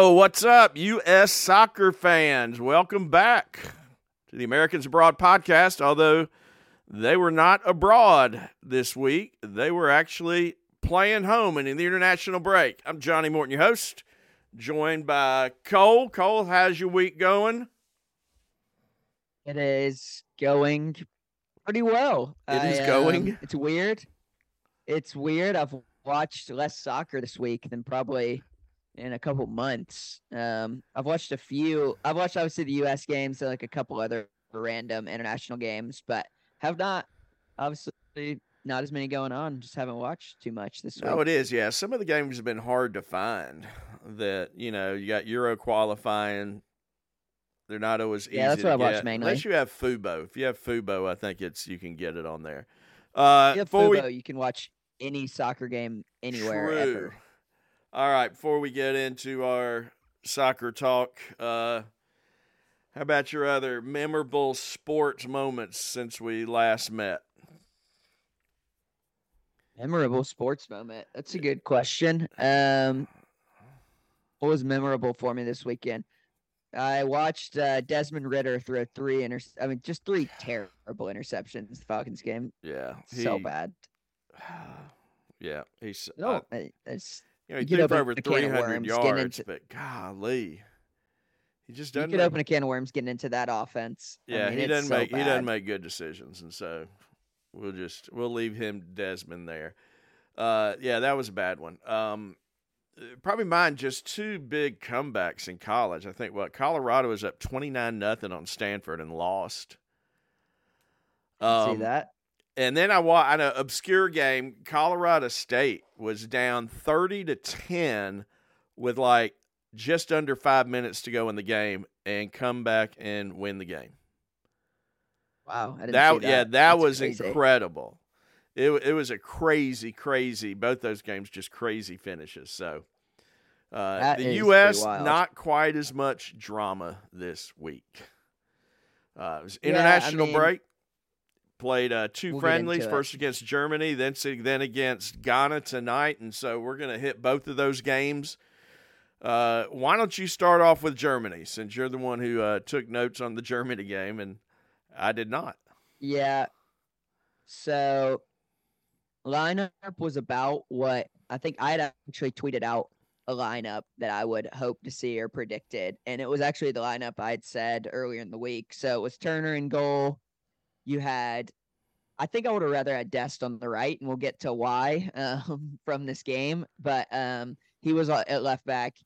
Oh, what's up, U.S. soccer fans? Welcome back to the Americans Abroad podcast. Although they were not abroad this week, they were actually playing home and in the international break. I'm Johnny Morton, your host, joined by Cole. Cole, how's your week going? It is going pretty well. It is going? Um, it's weird. It's weird. I've watched less soccer this week than probably in a couple months. Um, I've watched a few. I've watched obviously the U.S. games and like a couple other random international games, but have not obviously not as many going on. Just haven't watched too much this week. Oh, it is. Yeah, some of the games have been hard to find. That you know, you got Euro qualifying. They're not always easy. Yeah, that's what to I watched get. mainly. Unless you have Fubo. If you have Fubo, I think it's you can get it on there. Uh, If you have before we Fubo, you can watch any soccer game anywhere True. ever. All right, before we get into our soccer talk, uh, how about your other memorable sports moments since we last met? Memorable sports moment. That's a good question. Um, what was memorable for me this weekend? I watched uh, Desmond Ridder throw three inter. I mean, just three terrible interceptions. The Falcons game Yeah, so bad. Yeah, he's No, uh, I- it's you know, he threw for over a can of three hundred yards, into- but golly, he just you doesn't. could make- open a can of worms getting into that offense. I Yeah, mean, he doesn't so make he doesn't make good decisions, and so we'll just we'll leave him Desmond there. Uh, yeah, that was a bad one. Um, probably mine just two big comebacks in college. I think what Colorado was up twenty nine nothing on Stanford and lost. See Um, that? And then I wa an obscure game. Colorado State was down thirty to ten with like just under five minutes to go in the game, and come back and win the game Wow, that, that. yeah, that That's was crazy. incredible. It it was a crazy, crazy. Both those games just crazy finishes. So uh, the U.S. not quite as much drama this week. Uh, it was Yeah, I international mean- break. Played uh, 2 We'll friendlies, first against Germany, then then against Ghana tonight, and so we're going to hit both of those games. Uh, why don't you start off with Germany, since you're the one who uh, took notes on the Germany game, and I did not. Yeah. So lineup was about what I think I had actually tweeted out a lineup that I would hope to see or predicted. And it was actually the lineup I'd said earlier in the week. So it was Turner in goal. You had I think I would have rather had Dest on the right, and we'll get to why um, from this game. But um, he was at left back.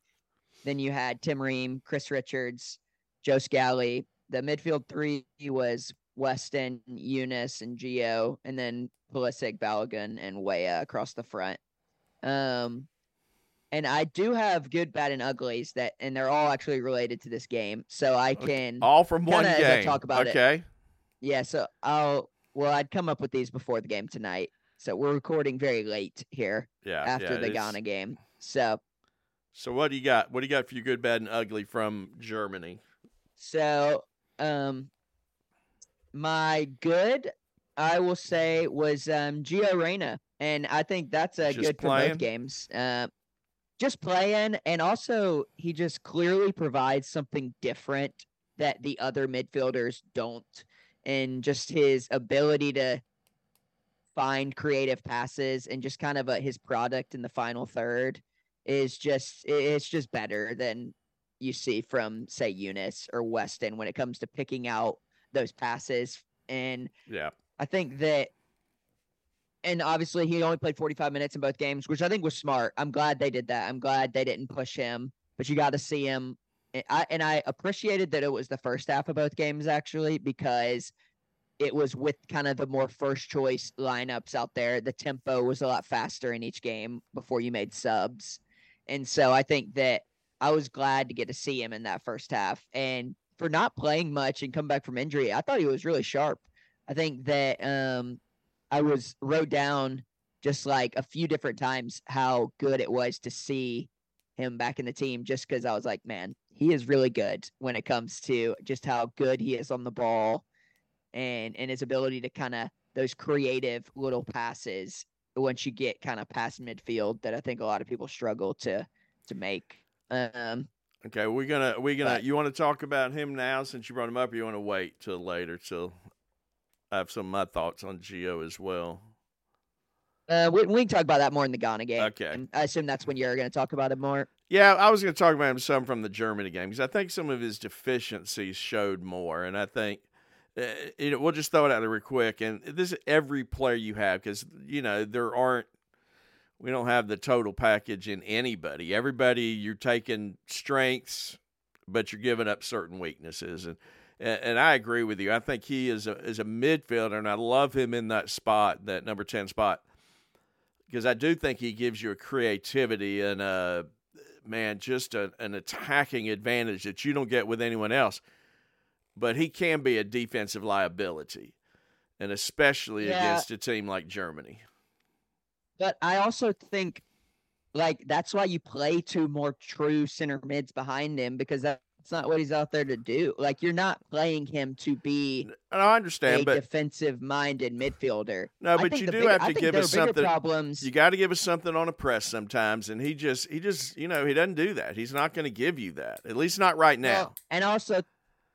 Then you had Tim Ream, Chris Richards, Joe Scally. The midfield three was Weston, Yunus, and Gio, and then Pulisic, Balogun, and Weah across the front. Um, and I do have good, bad, and uglies that, and they're all actually related to this game. So I can, All from one I game. talk about it. okay. Yeah. So I'll, well, I'd come up with these before the game tonight. So we're recording very late here Yeah. after yeah, the Ghana game. So, So what do you got? What do you got for your good, bad, and ugly from Germany? so, um, my good, I will say, was um Gio Reyna, and I think that's a Just good for both games. Uh, just playing, and also he just clearly provides something different that the other midfielders don't, and just his ability to find creative passes and just kind of a, his product in the final third is just it's just better than you see from say Yunus or Weston when it comes to picking out those passes and Yeah. I think that, and obviously he only played 45 minutes in both games, which I think was smart. I'm glad they did that. I'm glad they didn't push him, but you got to see him. And I, and I appreciated that it was the first half of both games actually because it was with kind of the more first choice lineups out there. The tempo was a lot faster in each game before you made subs. And so I think that I was glad to get to see him in that first half. And for not playing much and come back from injury, I thought he was really sharp. I think that um, I was wrote down just like a few different times how good it was to see him back in the team just because I was like, man, he is really good when it comes to just how good he is on the ball and and his ability to kind of those creative little passes once you get kind of past midfield that I think a lot of people struggle to to make. Um Okay, we're gonna we're gonna. But- you want to talk about him now since you brought him up, or you want to wait till later till I have some of my thoughts on Gio as well. Uh, we, we can talk about that more in the Ghana game. Okay. And I assume that's when you're going to talk about it more. Yeah, I was going to talk about him some from the Germany game because I think some of his deficiencies showed more, and I think uh, you know we'll just throw it out there real quick. And this is every player you have because you know there aren't we don't have the total package in anybody. Everybody you're taking strengths, but you're giving up certain weaknesses, and and, I agree with you. I think he is a is a midfielder, and I love him in that spot, that number ten spot, because I do think he gives you a creativity and a man, just a, an attacking advantage that you don't get with anyone else. But he can be a defensive liability, and especially Yeah. against a team like Germany. But I also think, like, that's why you play two more true center mids behind him because that's not what he's out there to do. Like, you're not playing him to be And I a understand, but defensive-minded midfielder. no, but you do have to give us something. Problems. You got to give us something on a press sometimes, and he just he just you know he doesn't do that. He's not going to give you that, at least not right now. Well, and also,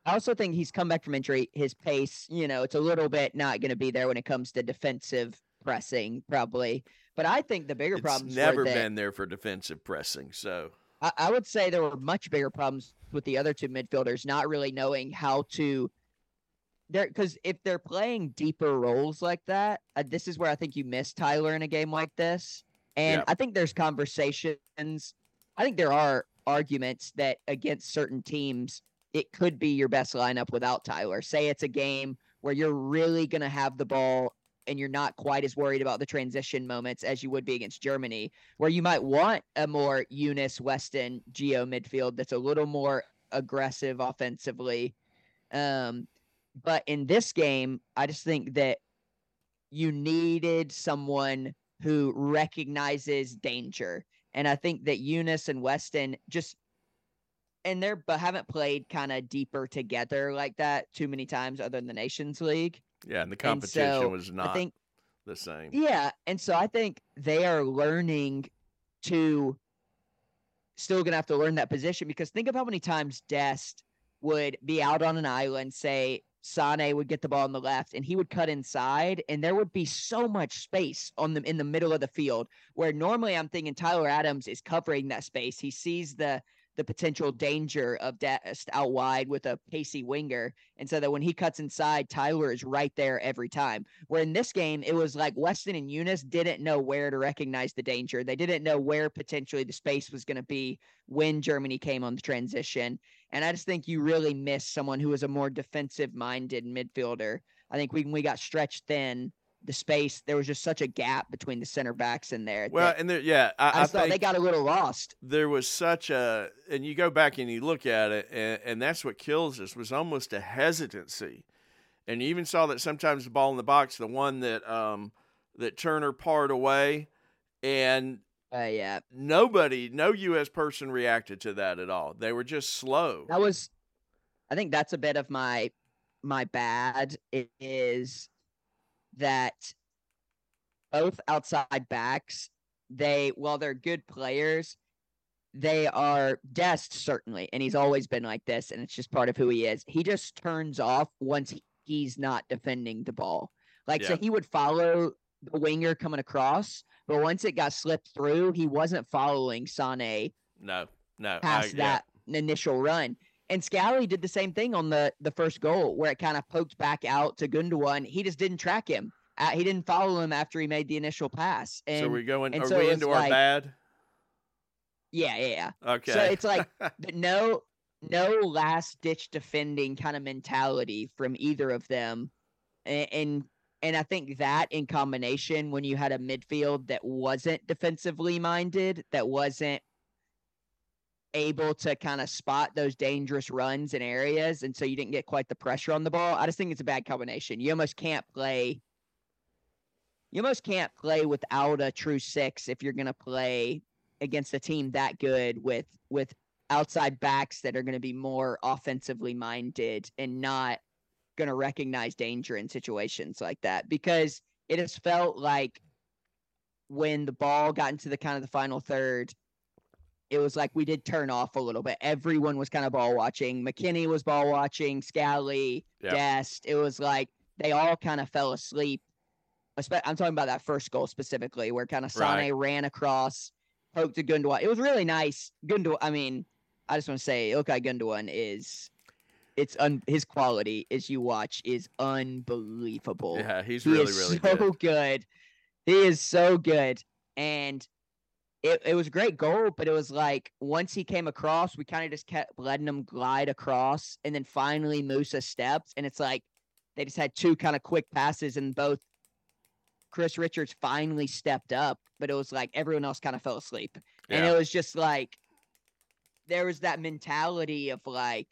I also think he's come back from injury. His pace, you know, it's a little bit not going to be there when it comes to defensive pressing, probably. But I think the bigger it's problems never been there for defensive pressing. So I, I would say there were much bigger problems with the other two midfielders not really knowing how to. There, because if they're playing deeper roles like that, uh, this is where I think you miss Tyler in a game like this. And Yeah. I think there's conversations. I think there are arguments that against certain teams, it could be your best lineup without Tyler. Say it's a game where you're really going to have the ball and you're not quite as worried about the transition moments as you would be against Germany, where you might want a more Yunus Weston Gio midfield that's a little more aggressive offensively. Um, but in this game, I just think that you needed someone who recognizes danger. And I think that Yunus and Weston just and they're but haven't played kind of deeper together like that too many times other than the Nations League. Yeah, and the And competition so was I not think the same. yeah, and so I think they are learning to still gonna have to learn that position because think of how many times Dest would be out on an island, say Sane would get the ball on the left and he would cut inside and there would be so much space on them in the middle of the field where normally I'm thinking Tyler Adams is covering that space. He sees the the potential danger of Dest out wide with a pacey winger. And so that when he cuts inside, Tyler is right there every time. Where in this game, it was like Weston and Yunus didn't know where to recognize the danger. They didn't know where potentially the space was going to be when Germany came on the transition. And I just think you really miss someone who is a more defensive minded midfielder. I think when we got stretched thin, the space, there was just such a gap between the center backs in there. Well, and there, yeah, I, I, I thought they got a little lost. there was such a, and you go back and you look at it, and, and that's what kills us was almost a hesitancy, and you even saw that sometimes the ball in the box, the one that um that Turner parred away, and Uh, yeah, nobody, no U.S. person reacted to that at all. They were just slow. that was i think that's a bit of my my bad i- is that both outside backs they while they're good players they are Dest certainly and he's always been like this and it's just part of who he is he just turns off once he's not defending the ball like so he would follow the winger coming across but once it got slipped through he wasn't following Sane No, no, I- past yeah. that initial run. And Scally did the same thing on the the first goal, where it kind of poked back out to Gundogan. He just didn't track him. Uh, he didn't follow him after he made the initial pass. And so we're going. and Are so we into our like- bad? yeah, yeah, yeah. Okay. So it's like no no last ditch defending kind of mentality from either of them, and, and and I think that in combination, when you had a midfield that wasn't defensively minded, that wasn't able to kind of spot those dangerous runs and areas, and so you didn't get quite the pressure on the ball. I just think it's a bad combination. You almost can't play. You almost can't play without a true six if you're going to play against a team that good with with outside backs that are going to be more offensively minded and not going to recognize danger in situations like that because it has felt like when the ball got into the kind of the final third it was like we did turn off a little bit. Everyone was kind of ball watching. McKennie was ball watching. Scally, Yep. Dest. It was like they all kind of fell asleep. I'm talking about that first goal specifically, where kind of Sane Right. ran across, poked a Gundogan. It was really nice. Gundogan. I mean, I just want to say, Ilkay Gundogan is. It's un, his quality as you watch is unbelievable. Yeah, he's He really, is really so good. good. He is so good. And it, it was a great goal, but it was like once he came across, we kind of just kept letting him glide across. And then finally Musah stepped. And it's like they just had two kind of quick passes and both Chris Richards finally stepped up, but it was like everyone else kind of fell asleep. And it was just like there was that mentality of like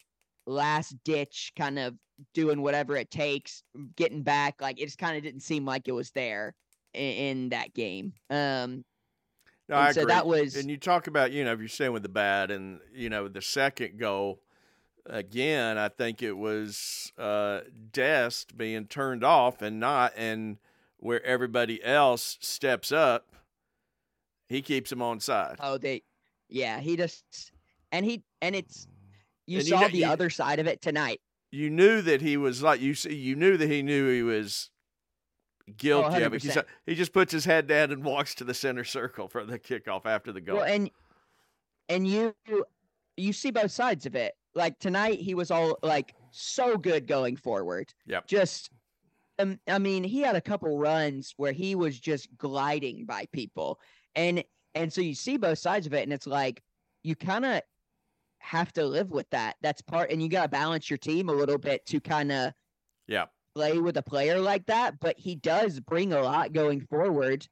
last ditch kind of doing whatever it takes, getting back. Like it just kind of didn't seem like it was there in, in that game. Um, No, and I so agree. that was and you talk about, you know, if you're saying with the bad and, you know, the second goal, again, I think it was uh, Dest being turned off and not, and where everybody else steps up, he keeps him on side. oh they, yeah, he just and he and it's you And you saw know- the you- other side of it tonight. You knew that he was like you. See, you knew that he knew he was guilty of it. He, 100%. he just puts his head down and walks to the center circle for the kickoff after the goal. Well, and and you you see both sides of it. Like tonight, he was all like so good going forward. Yep. Just, um, I mean, he had a couple runs where he was just gliding by people, and and so you see both sides of it, and it's like you kind of have to live with that. That's part, and you got to balance your team a little bit to kind of yeah, play with a player like that, but he does bring a lot going forward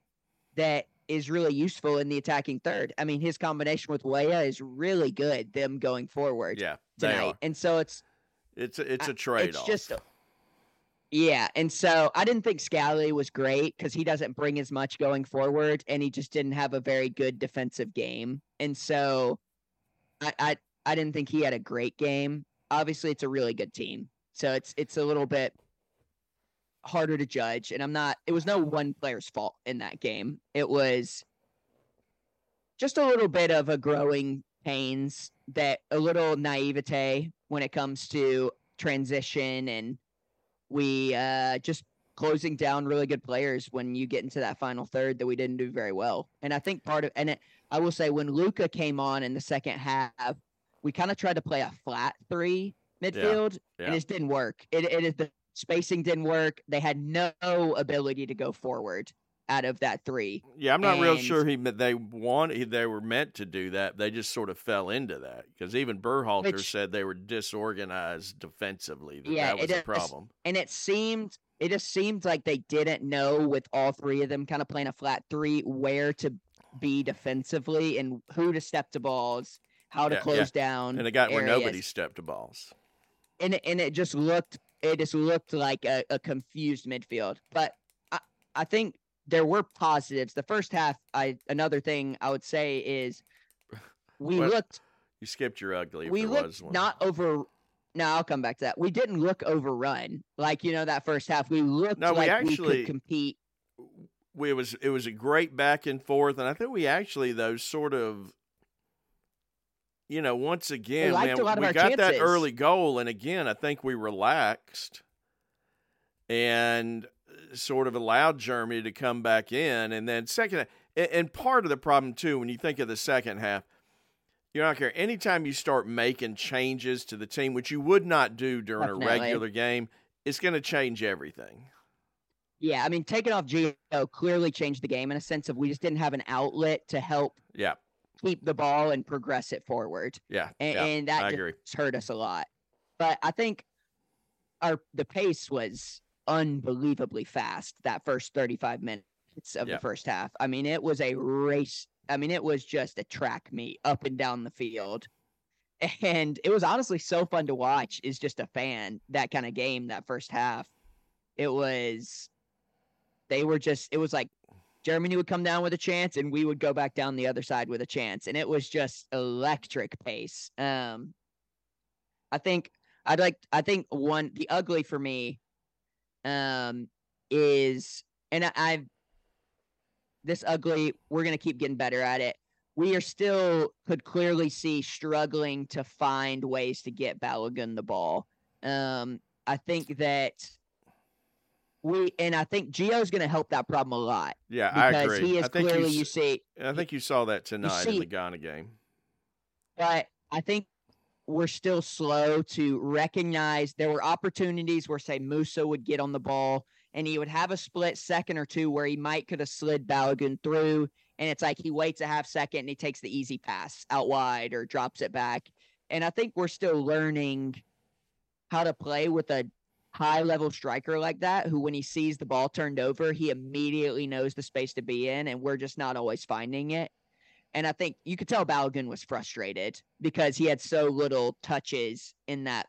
that is really useful in the attacking third. I mean, his combination with Weah is really good, them going forward yeah. Tonight. And so it's It's a, it's a trade it's just yeah, and so I didn't think Scally was great because he doesn't bring as much going forward, and he just didn't have a very good defensive game. And so, I I, I didn't think he had a great game. Obviously, it's a really good team, so it's it's a little bit harder to judge. And I'm not. It was no one player's fault in that game. It was just a little bit of a growing pains that a little naivete when it comes to transition and we uh just closing down really good players when you get into that final third that we didn't do very well. And I think part of and it, I will say when Luca came on in the second half, we kind of tried to play a flat three midfield yeah. and it just didn't work. It it is the spacing didn't work. They had no ability to go forward out of that three. yeah, I'm not real sure he they wanted they were meant to do that. They just sort of fell into that because even Berhalter Which- said they were disorganized defensively. That, Yeah, that was it a problem. and it seemed it just seemed like they didn't know with all three of them kind of playing a flat three where to be defensively and who to step to balls, how to Yeah, yeah. close down, And it got where nobody stepped to balls. and it- and it just looked it just looked like a, a confused midfield. But I I think there were positives. The first half, I another thing I would say is we What- looked You skipped your ugly. If we looked was one. not over. No, I'll come back to that. We didn't look overrun like you know that first half. We looked No, we like we actually- could compete. we it was it was a great back and forth, and I think we actually those sort of, you know, once again, man, a lot of we got that early goal, and again, I think we relaxed and uh, sort of allowed Germany to come back in, and then second, uh, and, and part of the problem too, when you think of the second half. You're not care. Anytime you start making changes to the team, which you would not do during Definitely. a regular game, it's going to change everything. Yeah, I mean, taking off Gio clearly changed the game in a sense of we just didn't have an outlet to help Yeah, keep the ball and progress it forward, yeah, and, yeah. and that hurt us a lot. But I think our the pace was unbelievably fast that first 35 minutes of Yeah. the first half. I mean, it was a race. I mean, it was just a track meet up and down the field. And it was honestly so fun to watch is just a fan that kind of game that first half. It was they were just it was like Germany would come down with a chance and we would go back down the other side with a chance. And it was just electric pace. Um I think I'd like I think one the ugly for me um is and I, I've this ugly we're gonna keep getting better at it. we are still could clearly see struggling to find ways to get Balogun the ball. Um, I think that we and I think Gio's going to help that problem a lot. Yeah, I because agree. he is I think clearly you, you see, I think you saw that tonight in the Ghana game. but I think we're still slow to recognize there were opportunities where say Musah would get on the ball and he would have a split second or two where he might could have slid Balogun through and it's like he waits a half second and he takes the easy pass out wide or drops it back. And I think we're still learning how to play with a high level striker like that who when he sees the ball turned over, he immediately knows the space to be in and we're just not always finding it. And I think you could tell Balogun was frustrated because he had so little touches in that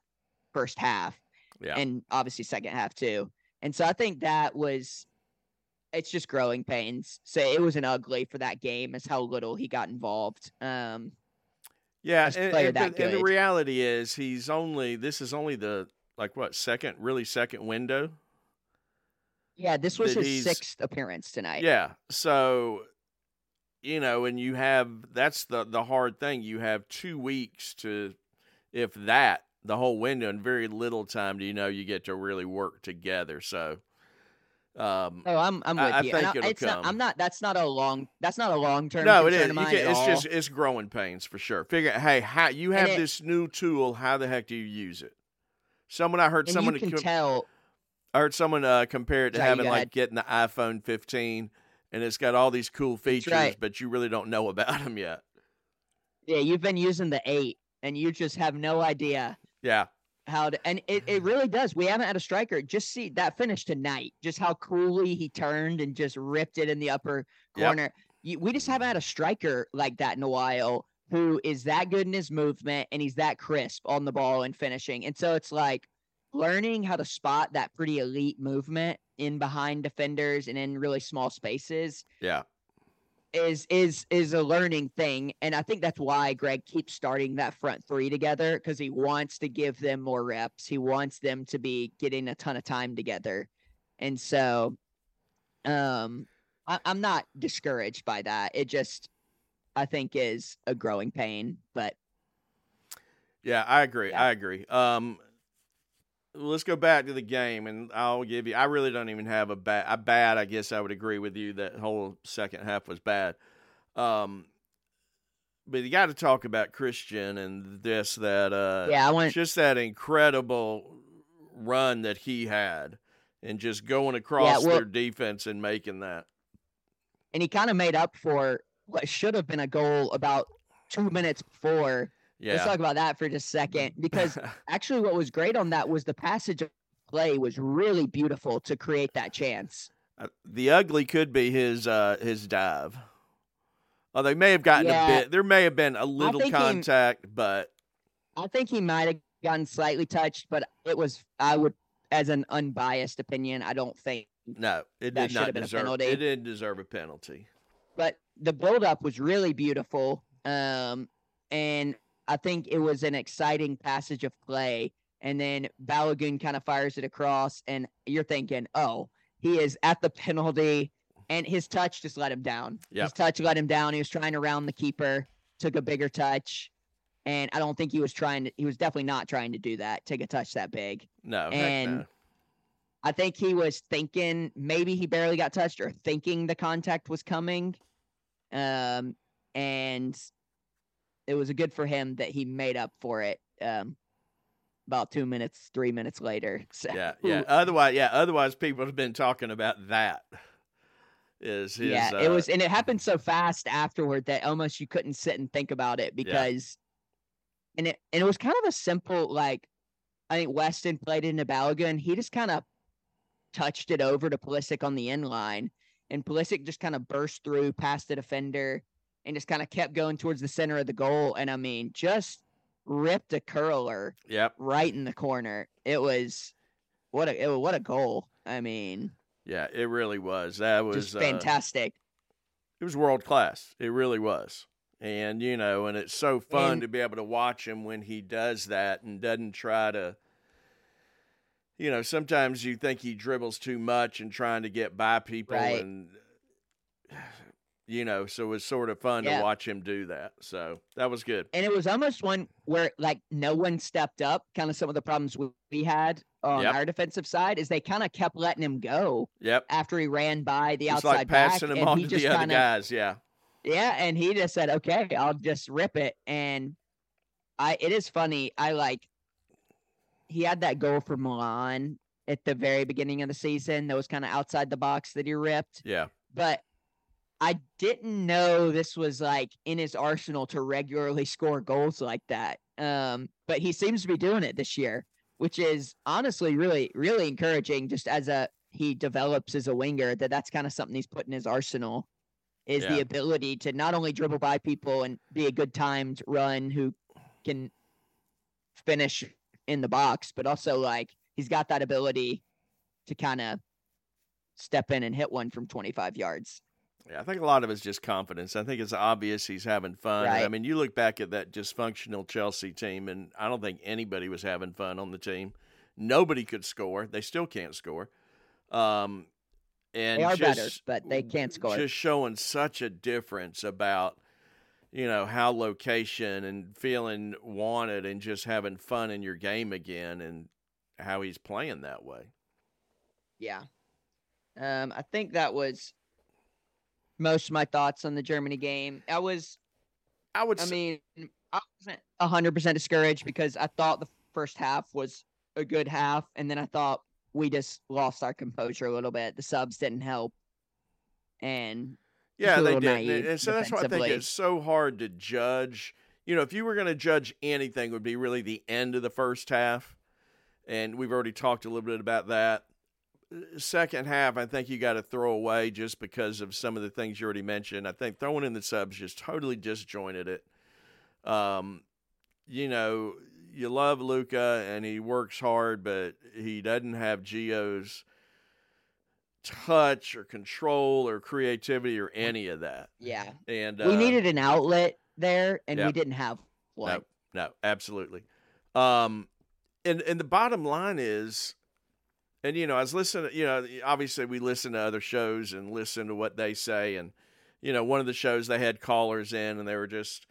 first half Yeah. and obviously second half too. And so I think that was it's just growing pains. So it was an ugly for that game as how little he got involved. Um Yeah, and, and, the, and the reality is he's only this is only the like what second really second window. yeah, this was his sixth appearance tonight. Yeah, so you know, and you have that's the the hard thing. You have two weeks to, if that, the whole window, and very little time do you know you get to really work together. So, um, Oh, I'm I'm I- with I you. And think it'll it's not come. I'm not that's not a long that's not a long term no, it is. can, it's all. just it's growing pains for sure. Figure, hey, how you have it- this new tool? How the heck do you use it? Someone I heard and someone com- tell I heard someone uh, compare it to Sorry, having like getting the iPhone 15, and it's got all these cool features, right. but you really don't know about them yet. yeah, you've been using the eight and you just have no idea Yeah, how to and it, it really does. We haven't had a striker. Just see that finish tonight, just how coolly he turned and just ripped it in the upper Yep. corner. You, we just haven't had a striker like that in a while who is that good in his movement and he's that crisp on the ball and finishing. And so it's like learning how to spot that pretty elite movement in behind defenders and in really small spaces yeah, is is is a learning thing. And i think that's why greg keeps starting that front three together because he wants to give them more reps. He wants them to be getting a ton of time together. And so um I, i'm not discouraged by that. It just i think is a growing pain but yeah. I agree. Yeah. I agree. Um, let's go back to the game, and I'll give you. I really don't even have a bad. A bad. I guess I would agree with you that whole second half was bad. Um, but you got to talk about Christian and this that. Uh, yeah i want just that incredible run that he had and just going across well- their defense and making that. and he kind of made up for what should have been a goal about two minutes before let's talk about that for just a second because actually what was great on that was the passage of play was really beautiful to create that chance. Uh, the ugly could be his uh his dive. Oh, they may have gotten Yeah. a bit. There may have been a little think he- contact, but I think he might have gotten slightly touched, but it was I would as an unbiased opinion, I don't think no, it did not deserve. penalty. It didn't deserve a penalty. but the buildup was really beautiful. Um, and I think it was an exciting passage of play. And then Balogun kind of fires it across, and you're thinking, oh, he is at the penalty, and his touch just let him down. Yep. His touch let him down. He was trying to round the keeper, took a bigger touch. And I don't think he was trying to, he was definitely not trying to do that, take a touch that big. No, And no. I think he was thinking maybe he barely got touched or thinking the contact was coming. Um, and it was a good for him that he made up for it. Um, about two minutes, three minutes later. So, Yeah, yeah. Otherwise, yeah. Otherwise, people have been talking about that. Is his? yeah, uh, it was, and it happened so fast afterward that almost you couldn't sit and think about it because, and it and it was kind of a simple like, I think Weston played it into Balogun. He just kind of touched it over to Pulisic on the end line, and Pulisic just kind of burst through past the defender and just kind of kept going towards the center of the goal. And I mean, just ripped a curler Yep. right in the corner. It was what a it, what a goal. I mean, Yeah, it really was. That was just uh, fantastic. it was world class. It really was. And you know, and it's so fun And- to be able to watch him when he does that and doesn't try to you know, sometimes you think he dribbles too much and trying to get by people Right. and you know, so it was sort of fun Yeah. to watch him do that. So that was good. and it was almost one where like no one stepped up. Kind of some of the problems we, had on Yep. our defensive side is they kind of kept letting him go Yep. after he ran by the It's outside like passing back, him on to the other kinda, guys. Yeah. Yeah, and he just said, "Okay, I'll just rip it." And I, it is funny. I like. He had that goal for Milan at the very beginning of the season. That was kind of outside the box that he ripped. Yeah. But I didn't know this was like in his arsenal to regularly score goals like that. Um, but he seems to be doing it this year, which is honestly really, really encouraging. Just as a he develops as a winger, that that's kind of something he's put in his arsenal is Yeah. the ability to not only dribble by people and be a good timed run who can finish in the box, but also like he's got that ability to kind of step in and hit one from 25 yards. Yeah, I think a lot of it's just confidence. I think it's obvious he's having fun. I mean, you look back at that dysfunctional Chelsea team, and I don't think anybody was having fun on the team. Nobody could score. They still can't score. Um, and They are better, but they can't score. Just showing such a difference about, you know, how location and feeling wanted and just having fun in your game again, and how he's playing that way. Yeah. Um, I think that was most of my thoughts on the Germany game. I was, I would. I say, mean, I wasn't hundred percent discouraged because I thought the first half was a good half, and then I thought we just lost our composure a little bit. The subs didn't help, and Yeah, they did. And- so that's why I think it's so hard to judge. You know, if you were going to judge anything, it would be really the end of the first half. And we've already talked a little bit about that. Uh, Second half, I think you got to throw away just because of some of the things you already mentioned. I think throwing in the subs just totally disjointed it. Um, you know, you love Luca and he works hard, but he doesn't have Gio's touch or control or creativity or any of that. yeah, And we uh, needed an outlet there, and yeah. we didn't have one. no, no, absolutely. Um, and and the bottom line is, and you know, I was listening. You know, obviously we listen to other shows and listen to what they say, and you know, one of the shows they had callers in, and they were just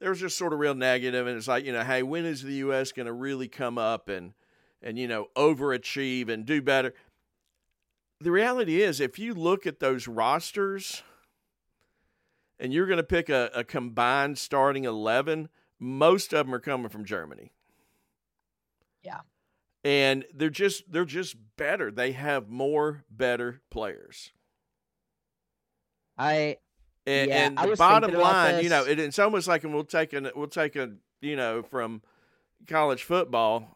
they were just sort of real negative, and it's like, you know, hey, when is the U.S. going to really come up and and you know overachieve and do better? The reality is, if you look at those rosters and you're going to pick a, a combined starting 11, most of them are coming from Germany. Yeah. And they're just they're just better. They have more better players. I And, Yeah, and I the was bottom line, you know, it, it's almost like, and we'll take a we'll take a you know from college football.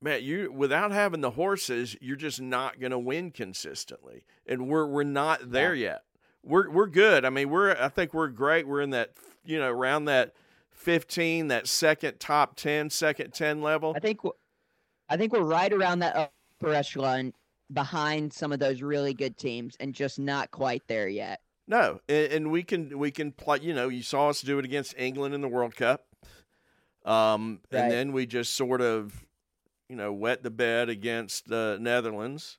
Man, you without having the horses, you're just not going to win consistently, and we're we're not there yet. We're we're good. I mean, we're I think we're great. We're in that you know around that fifteen, that second top 10, second ten level. I think I think we're right around that upper echelon behind some of those really good teams and just not quite there yet. No, and, and we can we can play. You know, you saw us do it against England in the World Cup, um, Right. and then we just sort of, you know, wet the bed against the Netherlands.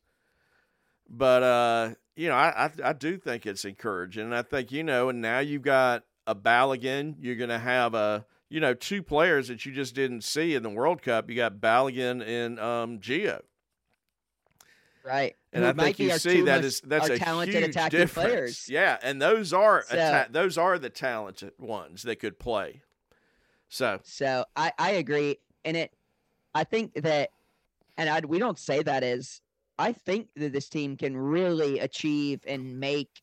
But uh, you know, I, I I do think it's encouraging, and I think you know, and now you've got a Balogun. You're going to have a you know two players that you just didn't see in the World Cup. You got Balogun and um, Gio. Right. And Who I think you see that is that's a talented huge attacking difference. players. Yeah, and those are So- atta- those are the talented ones that could play. So So I, I agree. And it I think that and I we don't say that as I think that this team can really achieve and make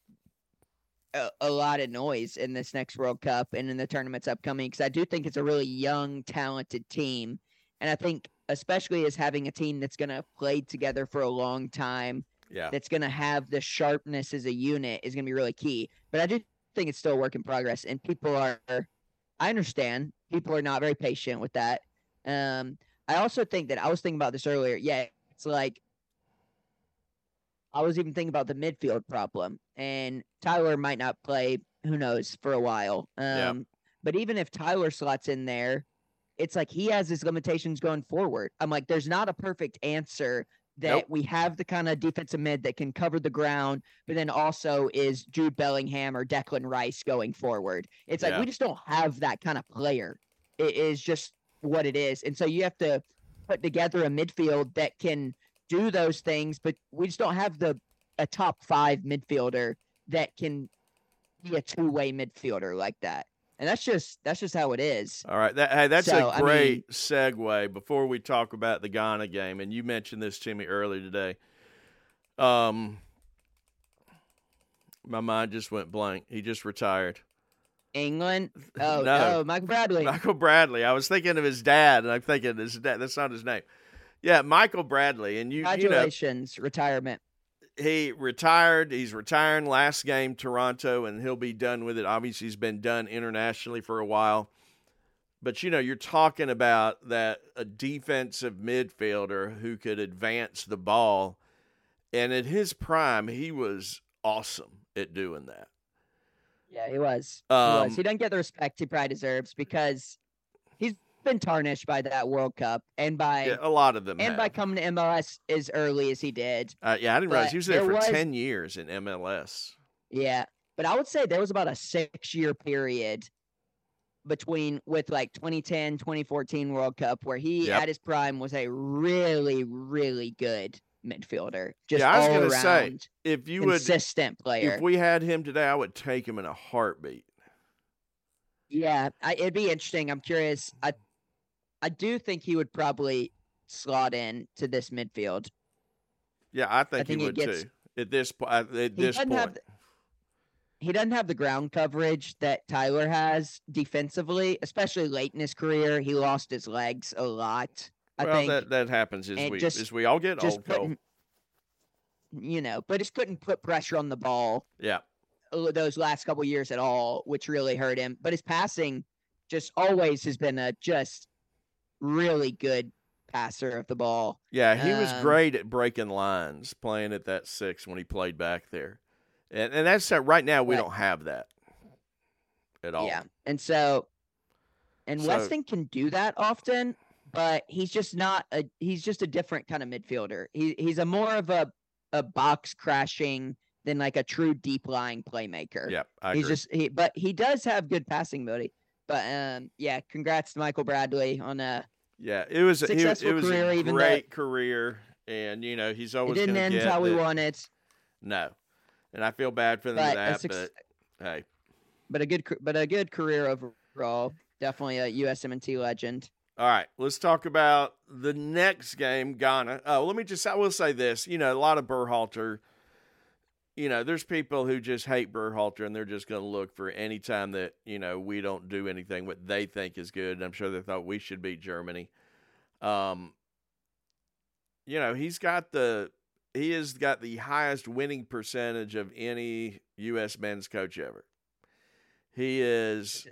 a, a lot of noise in this next World Cup and in the tournaments upcoming because I do think it's a really young, talented team. And I think especially as having a team that's gonna play together for a long time yeah, that's going to have the sharpness as a unit is going to be really key. But I do think it's still a work in progress, and people are. I understand people are not very patient with that. Um, I also think that I was thinking about this earlier. Yeah, it's like I was even thinking about the midfield problem, and Tyler might not play. Who knows for a while. Um, Yeah. But even if Tyler slots in there, it's like he has his limitations going forward. I'm like, there's not a perfect answer that Nope. we have the kind of defensive mid that can cover the ground, but then also is Jude Bellingham or Declan Rice going forward. It's like Yeah. we just don't have that kind of player. It is just what it is. And so you have to put together a midfield that can do those things, but we just don't have the a top five midfielder that can be a two way midfielder like that. And that's just that's just how it is. All right. That, hey, that's So, a I great segue before we talk about the Ghana game. And you mentioned this to me earlier today. Um, my mind just went blank. He just retired. England. Oh No. no, Michael Bradley. Michael Bradley. I was thinking of his dad, and I'm thinking his dad. That's not his name. Yeah, Michael Bradley. And you, you know, Congratulations, retirement. he retired. He's retiring last game Toronto, and he'll be done with it. Obviously, he's been done internationally for a while. But you know, you're talking about that a defensive midfielder who could advance the ball, and at his prime, he was awesome at doing that. Yeah, he was. he Um, was. He doesn't get the respect he probably deserves because he's been tarnished by that World Cup and by Yeah, a lot of them. and by coming to MLS as early as he did. Uh, yeah, I didn't realize he was there, there for was- ten years in MLS. Yeah. But I would say there was about a six year period between with like 2010, 2014 World Cup where he Yep. at his prime was a really, really good midfielder. Just Yeah, I was all gonna say, If you would, consistent player. if we had him today, I would take him in a heartbeat. Yeah, I, it'd be interesting. I'm curious. I I do think he would probably slot in to this midfield. Yeah, I think, think he it would gets- too. At this point, at He this point, have he doesn't have the ground coverage that Tyler has defensively, especially late in his career. He lost his legs a lot. I well, think that that happens as we just- as we all get old. Couldn't, you know, but just couldn't put pressure on the ball Yeah, those last couple years at all, which really hurt him. But his passing just always has been a just really good passer of the ball. yeah, he was Um, great at breaking lines, playing at that six when he played back there, and and that's right now we Right. don't have that at all. Yeah. And so and So- Weston can do that often, but he's just not a he's just a different kind of midfielder. He he's a more of a a box crashing than like a true deep lying playmaker. yeah, I he's agree. just he but he does have good passing ability. But um yeah, congrats to Michael Bradley on a yeah, it was a, successful it was career, a even great career, and you know he's it always didn't end get how we wanted, No, and I feel bad for them but that, but hey, but a good but a good career overall. Definitely a USMNT legend. All right, let's talk about the next game, Ghana. Oh, let me just, I will say this. You know, a lot of Berhalter, you know, there's people who just hate Berhalter and they're just going to look for any time that, you know, we don't do anything what they think is good. And I'm sure they thought we should beat Germany. Um, you know, he's got the, he has got the highest winning percentage of any U.S. men's coach ever. He is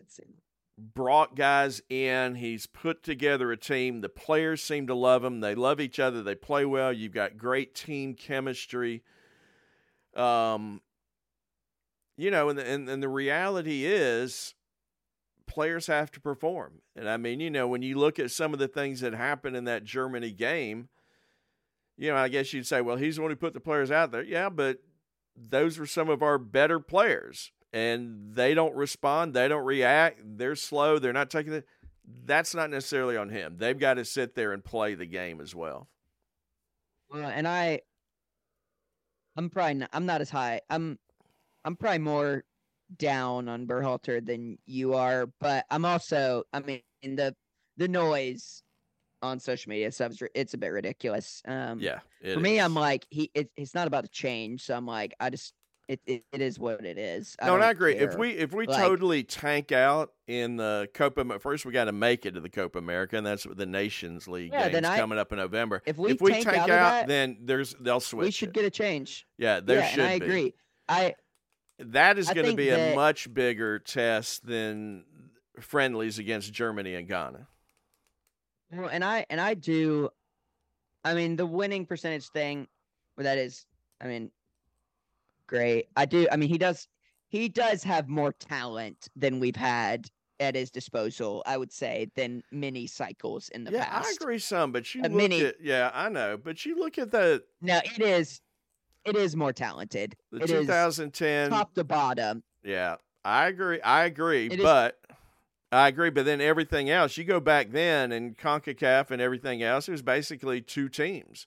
brought guys in. He's put together a team. The players seem to love him. They love each other. They play well. You've got great team chemistry. Um, you know, and the, and, and the reality is players have to perform. And I mean, you know, when you look at some of the things that happened in that Germany game, you know, I guess you'd say, well, he's the one who put the players out there. Yeah, but those were some of our better players and they don't respond, they don't react, they're slow, they're not taking it. That's not necessarily on him. They've got to sit there and play the game as well. Well, and I, I'm probably not, I'm not as high. I'm, I'm probably more down on Berhalter than you are, but I'm also, I mean, the the noise on social media stuff is it's a bit ridiculous. Um, Yeah. for me, I'm like he, it, it's not about to change, so I'm like, I just, it, it, it is what it is. No, and I agree. If we if we Like- totally tank out in the Copa, first we got to make it to the Copa America, and that's the Nations League Yeah, games I- coming up in November. if we, if we tank, tank out, that, then there's they'll switch. we should it. get a change. yeah, there yeah, should I be. agree. I That is going to be a much bigger test than friendlies against Germany and Ghana. Well, and I and I do. I mean, the winning percentage thing, well, that is, I mean, great. I do. I mean, he does. He does have more talent than we've had at his disposal, I would say, than many cycles in the yeah, past. I agree some, but you A look mini- at yeah, I know, but you look at the No, it is it is more talented. the It is 2010 top to bottom. Yeah, I agree. I agree, It is- but I agree. But then everything else, you go back then and Concacaf and everything else, it was basically two teams.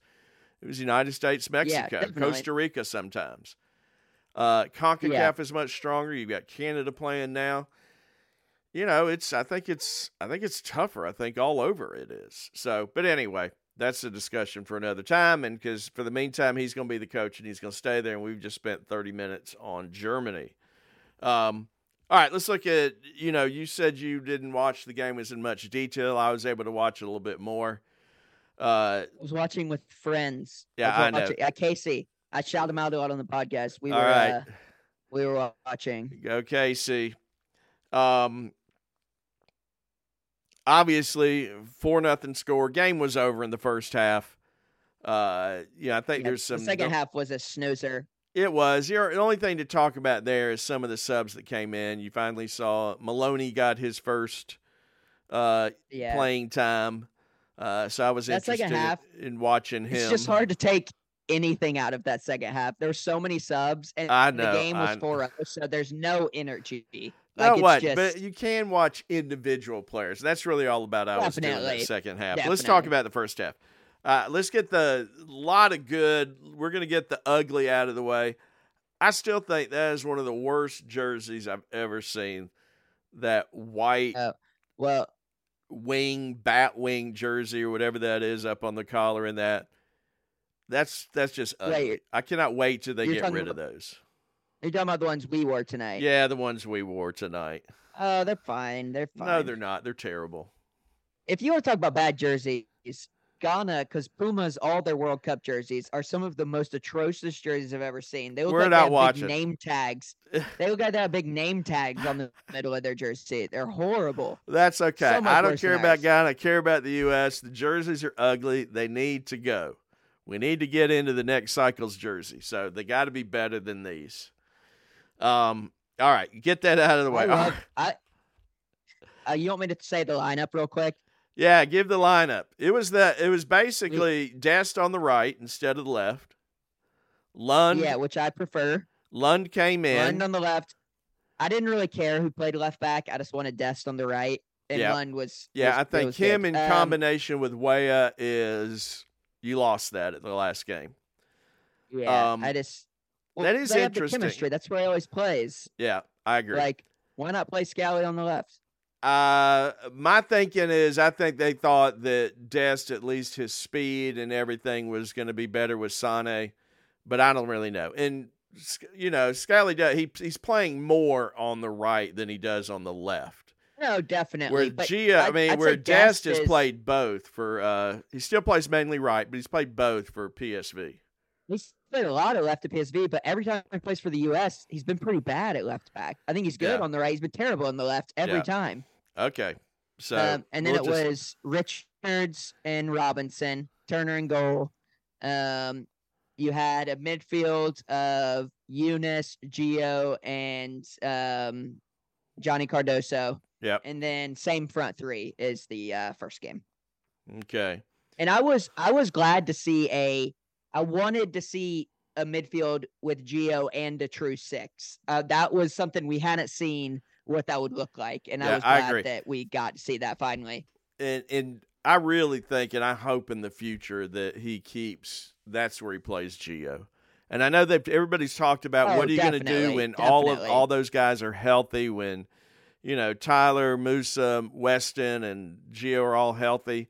It was United States, Mexico, definitely. Costa Rica sometimes. Uh, Concacaf Yeah. is much stronger. You've got Canada playing now. You know, it's. I think it's. I think it's tougher. I think all over it is. So, but anyway, that's a discussion for another time. And because for the meantime, he's going to be the coach and he's going to stay there. And we've just spent thirty minutes on Germany. Um, all right, let's look at. You know, you said you didn't watch the game as in much detail. I was able to watch it a little bit more. Uh, I was watching with friends. Yeah, was I know. Casey, I shout him out lot on the podcast. We all were right, uh, we were watching. go Casey. Um, obviously, four nothing score. Game was over in the first half. Uh, yeah, I think Yeah, there's some. the second half was a snoozer. It was. Your- The only thing to talk about there is some of the subs that came in. You finally saw Maloney got his first uh, Yeah. playing time. Uh, so I was That interested half, in watching him. It's just hard to take anything out of that second half. There were so many subs, and I know, the game was I- 4 so there's no energy. No, Like, it's what? just- But you can watch individual players. That's really all about I was doing Definitely. that second half. Let's talk about the first half. Uh, let's get the lot of good. We're going to get the ugly out of the way. I still think that is one of the worst jerseys I've ever seen. That white Uh, Well, wing, bat wing jersey or whatever that is up on the collar and that. That's that's just ugly. Wait, I cannot wait till they get rid of about- those. you're talking about the ones we wore tonight. Yeah, the ones we wore tonight. Oh, they're fine. They're fine. No, they're not. They're terrible. if you want to talk about bad jerseys, Ghana, because Pumas, all their World Cup jerseys are some of the most atrocious jerseys I've ever seen. They look We're like not they have watching. big name tags. they look like they have big name tags on the middle of their jersey. They're horrible. That's okay. So I don't care about. Ghana. I care about the U.S. The jerseys are ugly. They need to go. We need to get into the next cycle's jersey. So they got to be better than these. Um. All right, get that out of the way. I love, I, uh, you want me to say the lineup real quick? yeah, give the lineup. It was that. It was basically Dest on the right instead of the left. Lund. yeah, which I prefer. Lund came in. Lund on the left. I didn't really care who played left back. I just wanted Dest on the right, and Yeah. Lund was. yeah, was- I think him good. in Um, combination with Weah is you lost that at the last game. Yeah, um, I just. that is interesting. chemistry. That's where he always plays. Yeah, I agree. Like, why not play Scally on the left? Uh, my thinking is, I think they thought that Dest, at least his speed and everything, was going to be better with Sane, but I don't really know. And you know, Scally does he he's playing more on the right than he does on the left. No, definitely. Where but Gia, I I'd- mean, I'd where Dest has is- played both for. uh He still plays mainly right, but he's played both for PSV. He's played a lot of left at PSV, but every time he plays for the U.S., he's been pretty bad at left back. I think he's good Yeah. on the right. He's been terrible on the left every Yeah. time. Okay, so um, and then we'll it just- was Richards and Robinson, Turner and goal. Um, you had a midfield of Yunus, Gio, and um, Johnny Cardoso. Yep. And then same front three is the uh, first game. okay. And I was I was glad to see a I wanted to see a midfield with Gio and a true six. Uh, that was something we hadn't seen what that would look like, and Yeah, I was I glad agree. that we got to see that finally. and and I really think, and I hope in the future that he keeps. That's where he plays Gio. And I know that everybody's talked about Oh, what are you going to do definitely, when all of all those guys are healthy. When you know Tyler, Musah, Weston, and Gio are all healthy.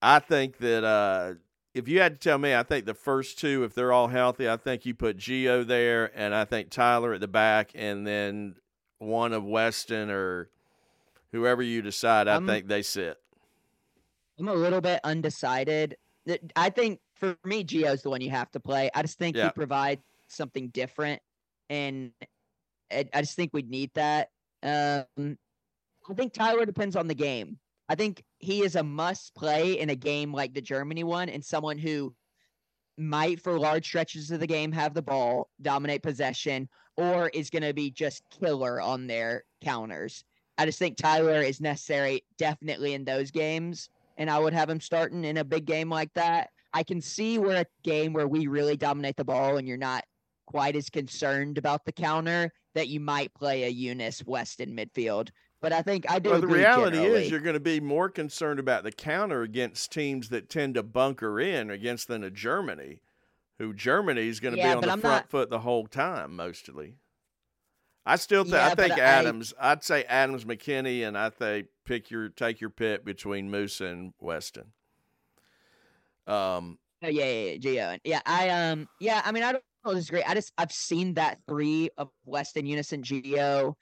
I think that uh, if you had to tell me, I think the first two, if they're all healthy, I think you put Gio there, and I think Tyler at the back, and then one of Weston or whoever you decide. I I'm- think they sit. I'm a little bit undecided. I think for me, Gio's the one you have to play. I just think Yeah. he provides something different, and I, I just think we'd need that. Um, I think Tyler depends on the game. I think he is a must play in a game like the Germany one, and someone who might, for large stretches of the game, have the ball, dominate possession, or is going to be just killer on their counters. I just think Tyler is necessary definitely in those games, and I would have him starting in a big game like that. I can see where a game where we really dominate the ball and you're not quite as concerned about the counter that you might play a Yunus West in midfield. But I think I do. Well, the reality generally. is you're going to be more concerned about the counter against teams that tend to bunker in against than a Germany, who Germany is going to Yeah, be on the I'm front not- foot the whole time, mostly. I still think Yeah, I think Adams. I'd say Adams McKennie, and I think pick your take your pick between Musah and Weston. Um, Oh yeah, yeah, yeah, Gio. Yeah, I um, yeah, I mean, I don't disagree. I just I've seen that three of Weston, Unison, Gio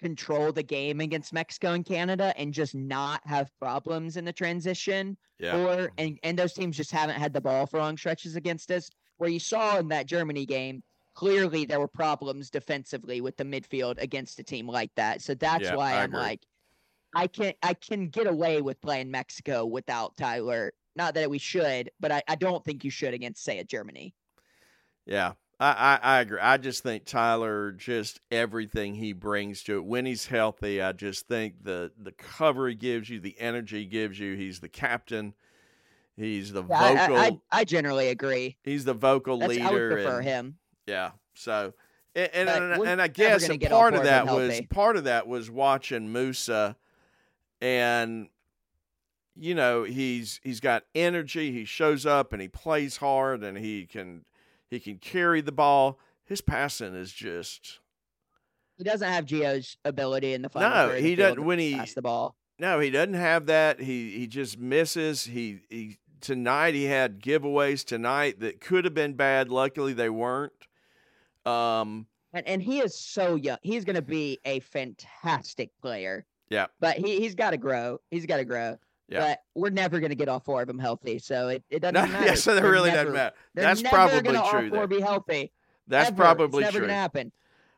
control the game against Mexico and Canada and just not have problems in the transition. yeah, Or and and those teams just haven't had the ball for long stretches against us. Where you saw in that Germany game, clearly there were problems defensively with the midfield against a team like that. So that's Yeah, why I I'm agree. like, I can I can get away with playing Mexico without Tyler. Not that we should, but I, I don't think you should against say a Germany. yeah. I, I, I agree. I just think Tyler, just everything he brings to it. When he's healthy, I just think the the cover he gives you, the energy he gives you. He's the captain. He's the Yeah, vocal. I, I, I generally agree. he's the vocal That's, leader. I would prefer and- him. Yeah. So, and and, and, and I guess gonna a get all part of that was healthy. part of that was watching Musah, and you know he's he's got energy. He shows up and he plays hard, and he can he can carry the ball. His passing is just He doesn't have Gio's ability in the final. No, he doesn't- when he- pass the ball. no. He doesn't have that. He he just misses. He he tonight he had giveaways tonight that could have been bad. Luckily they weren't. Um. And, and he is so young. He's going to be a fantastic player. Yeah. But he, he's got to grow. He's got to grow. Yeah. But we're never going to get all four of them healthy. So it, it doesn't No, matter. yeah, so They're really never, doesn't matter. That's never probably true. All four there. be healthy. That's ever. probably it's never true. Gonna happen.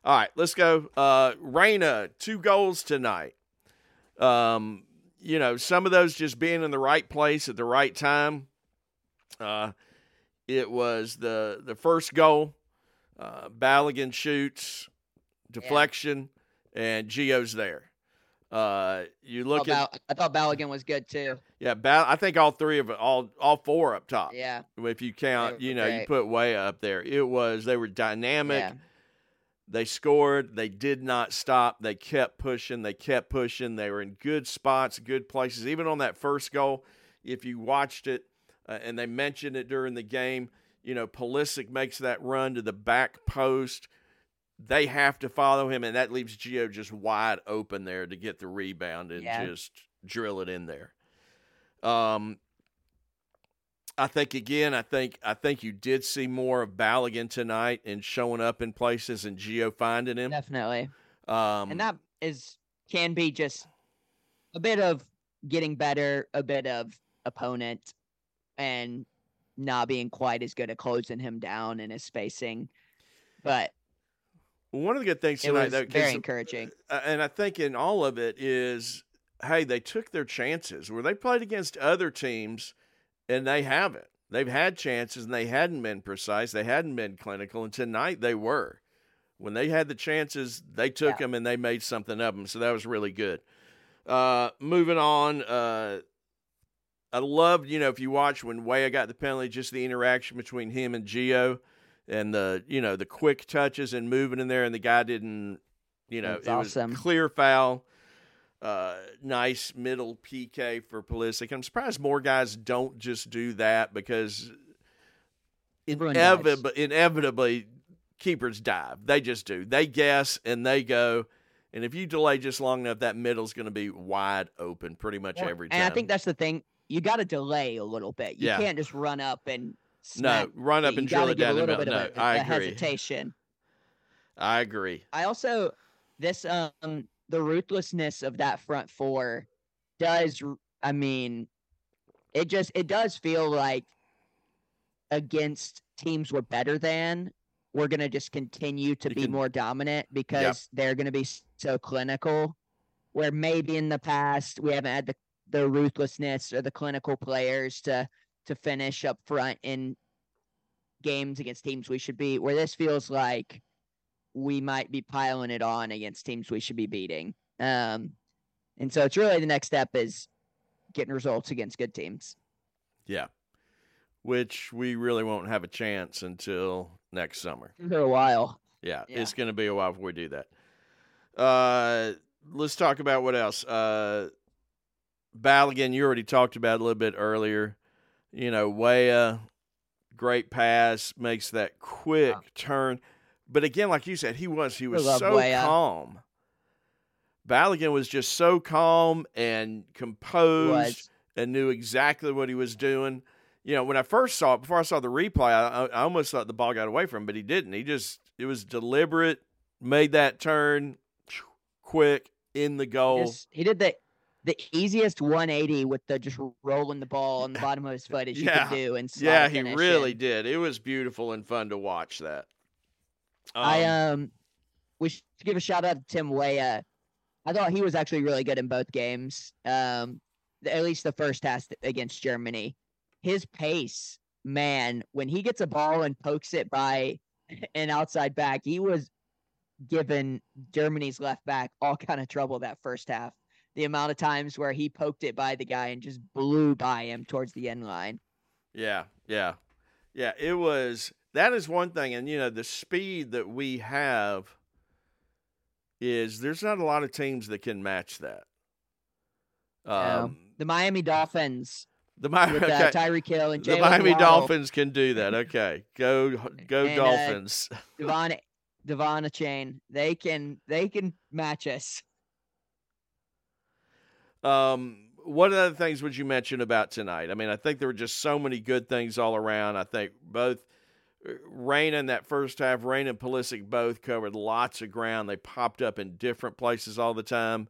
All right, let's go. Uh Reyna, two goals tonight. Um, you know, some of those just being in the right place at the right time. Uh it was the the first goal. Uh Balogun shoots, deflection, and Gio's there. Uh you look Thought at Bal- I thought Balogun was good too. yeah, Bal- I think all three of it, all all four up top. Yeah. If you count, you know, you put way up there. It was they were dynamic. Yeah. They scored. They did not stop. They kept pushing. They kept pushing. They were in good spots, good places. Even on that first goal, if you watched it, uh, and they mentioned it during the game, you know, Pulisic makes that run to the back post. They have to follow him, and that leaves Gio just wide open there to get the rebound and Yeah. just drill it in there. Um, I think again, I think I think you did see more of Balogun tonight and showing up in places and Gio finding him. Definitely. Um, and that is can be just a bit of getting better, a bit of opponent, and not being quite as good at closing him down and his spacing. But one of the good things tonight, 'cause, very encouraging. uh, and I think in all of it is, hey, they took their chances where they played against other teams, and they haven't. They've had chances and they hadn't been precise. They hadn't been clinical, and tonight they were. When they had the chances, they took Yeah. them and they made something of them. So that was really good. Uh, moving on, uh, I loved, you know, if you watch when Weah got the penalty, just the interaction between him and Gio and the, you know, the quick touches and moving in there, and the guy didn't, you know, That's it awesome. was clear foul. Uh, nice middle PK for Pulisic. I'm surprised more guys don't just do that because dives. inevitably, inevitably keepers dive. They just do. They guess and they go. And if you delay just long enough, that middle's going to be wide open pretty much Well, every time. And I think that's the thing. You got to delay a little bit. You Yeah. can't just run up and no, run up and drill it down a the little middle. bit No, of a, I a agree. hesitation. I agree. I also this um the ruthlessness of that front four does I mean it just it does feel like against teams we're better than we're going to just continue to You be can- more dominant because they're going to be so clinical where maybe in the past we haven't had the the ruthlessness or the clinical players to to finish up front in games against teams we should beat where this feels like we might be piling it on against teams we should be beating. Um, And so it's really the next step is getting results against good teams. Yeah. Which we really won't have a chance until next summer. For a while. Yeah, Yeah. it's going to be a while before we do that. Uh, let's talk about what else. Uh, Balogun, you already talked about a little bit earlier. You know, Weah, great pass, makes that quick Yeah. turn. But again, like you said, he was he was so calm. Balogun was just so calm and composed Was and knew exactly what he was doing. You know, when I first saw it, before I saw the replay, I, I almost thought the ball got away from him, but he didn't. He just, it was deliberate, made that turn quick in the goal. just, he did the the easiest 180 with the just rolling the ball on the bottom of his foot as you Yeah. could do and yeah, he really in. did. It was beautiful and fun to watch that. I Um, um we should give a shout out to Tim Weah. I thought he was actually really good in both games. Um at least the first half against Germany. His pace, man, when he gets a ball and pokes it by an outside back, he was giving Germany's left back all kind of trouble that first half. The amount of times where he poked it by the guy and just blew by him towards the end line. Yeah, yeah, yeah. It was that is one thing, and you know the speed that we have is there's not a lot of teams that can match that. Um, The Miami Dolphins the Miami, with uh, okay, Tyreek Hill and the Miami Waddle. Dolphins can do that. Okay, go go And, uh, Dolphins. Devon De'Von Achane. They can they can match us. Um, what other things would you mention about tonight? I mean, I think there were just so many good things all around. I think both uh, Reyna in that first half, Reyna and Pulisic both covered lots of ground. They popped up in different places all the time,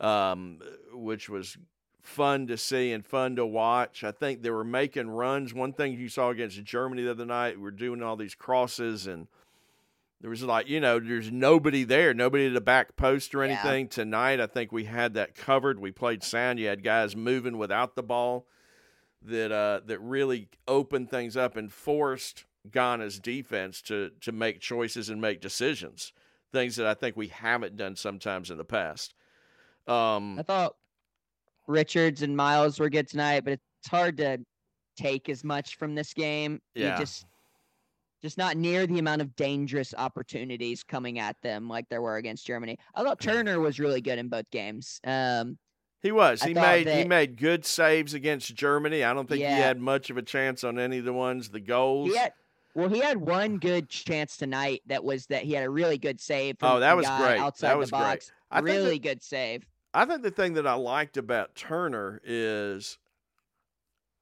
um, which was fun to see and fun to watch. I think they were making runs. One thing you saw against Germany the other night, we were doing all these crosses and there was like, you know, there's nobody there, nobody at the back post or Yeah. anything. Tonight, I think we had that covered. We played sound. You had guys moving without the ball that uh, that really opened things up and forced Ghana's defense to to make choices and make decisions. Things that I think we haven't done sometimes in the past. Um, I thought Richards and Miles were good tonight, but it's hard to take as much from this game. You Yeah. just just not near the amount of dangerous opportunities coming at them like there were against Germany. I thought Turner was really good in both games. Um, he was. I He made he made good saves against Germany. I don't think he had much of a chance on any of the ones. The goals. he had well, he had one good chance tonight that was that he had a really good save. Oh, that the was great. That outside was the great. box. I think that- really good save. I think the thing that I liked about Turner is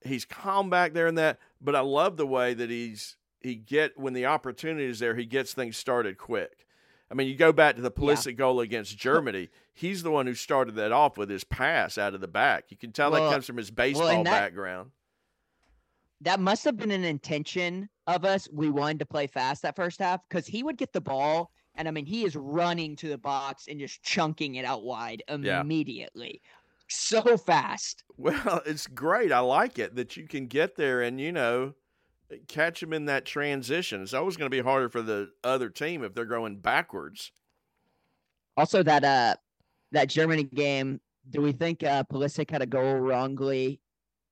he's calm back there in that, but I love the way that he's he get when the opportunity is there, he gets things started quick. I mean, you go back to the Pulisic goal against Germany. He's the one who started that off with his pass out of the back. You can tell Well- that comes from his baseball that- background. that must have been an intention of us. We wanted to play fast that first half because he would get the ball, and I mean, he is running to the box and just chunking it out wide Yeah. immediately. So fast. Well, it's great. I like it that you can get there and you know catch them in that transition. It's always going to be harder for the other team if they're going backwards. Also, that uh, that Germany game. Do we think uh, Pulisic had a goal wrongly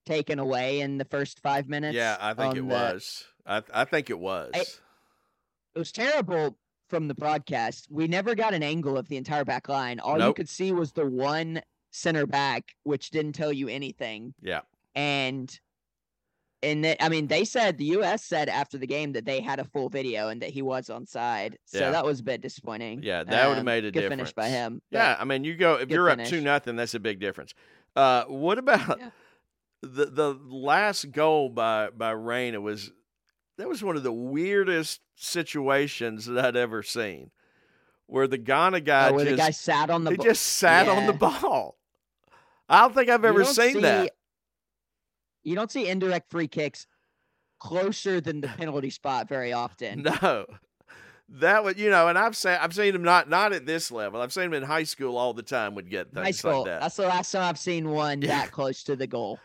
taken away in the first five minutes? Yeah, I think it the- was. I I think it was. It was terrible from the broadcast. We never got an angle of the entire back line. All you could see was the one center back, which didn't tell you anything. yeah. and and that I mean they said the US said after the game that they had a full video and that he was on side. So Yeah. that was a bit disappointing. Yeah, that would have Um, made a good difference. finish by him. Yeah, I mean, you go if you're up finish. two nothing, that's a big difference. Uh, what about Yeah. the the last goal by by Reyna? It was that was one of the weirdest situations that I'd ever seen, where the Ghana guy oh, where just the guy sat on the he bo- just sat on the ball. I don't think I've ever don't seen that. You don't see indirect free kicks closer than the penalty spot very often. No. That would you know, and I've seen I've seen him not not at this level. I've seen him in high school all the time would get things High school. like that. That's the last time I've seen one that close to the goal.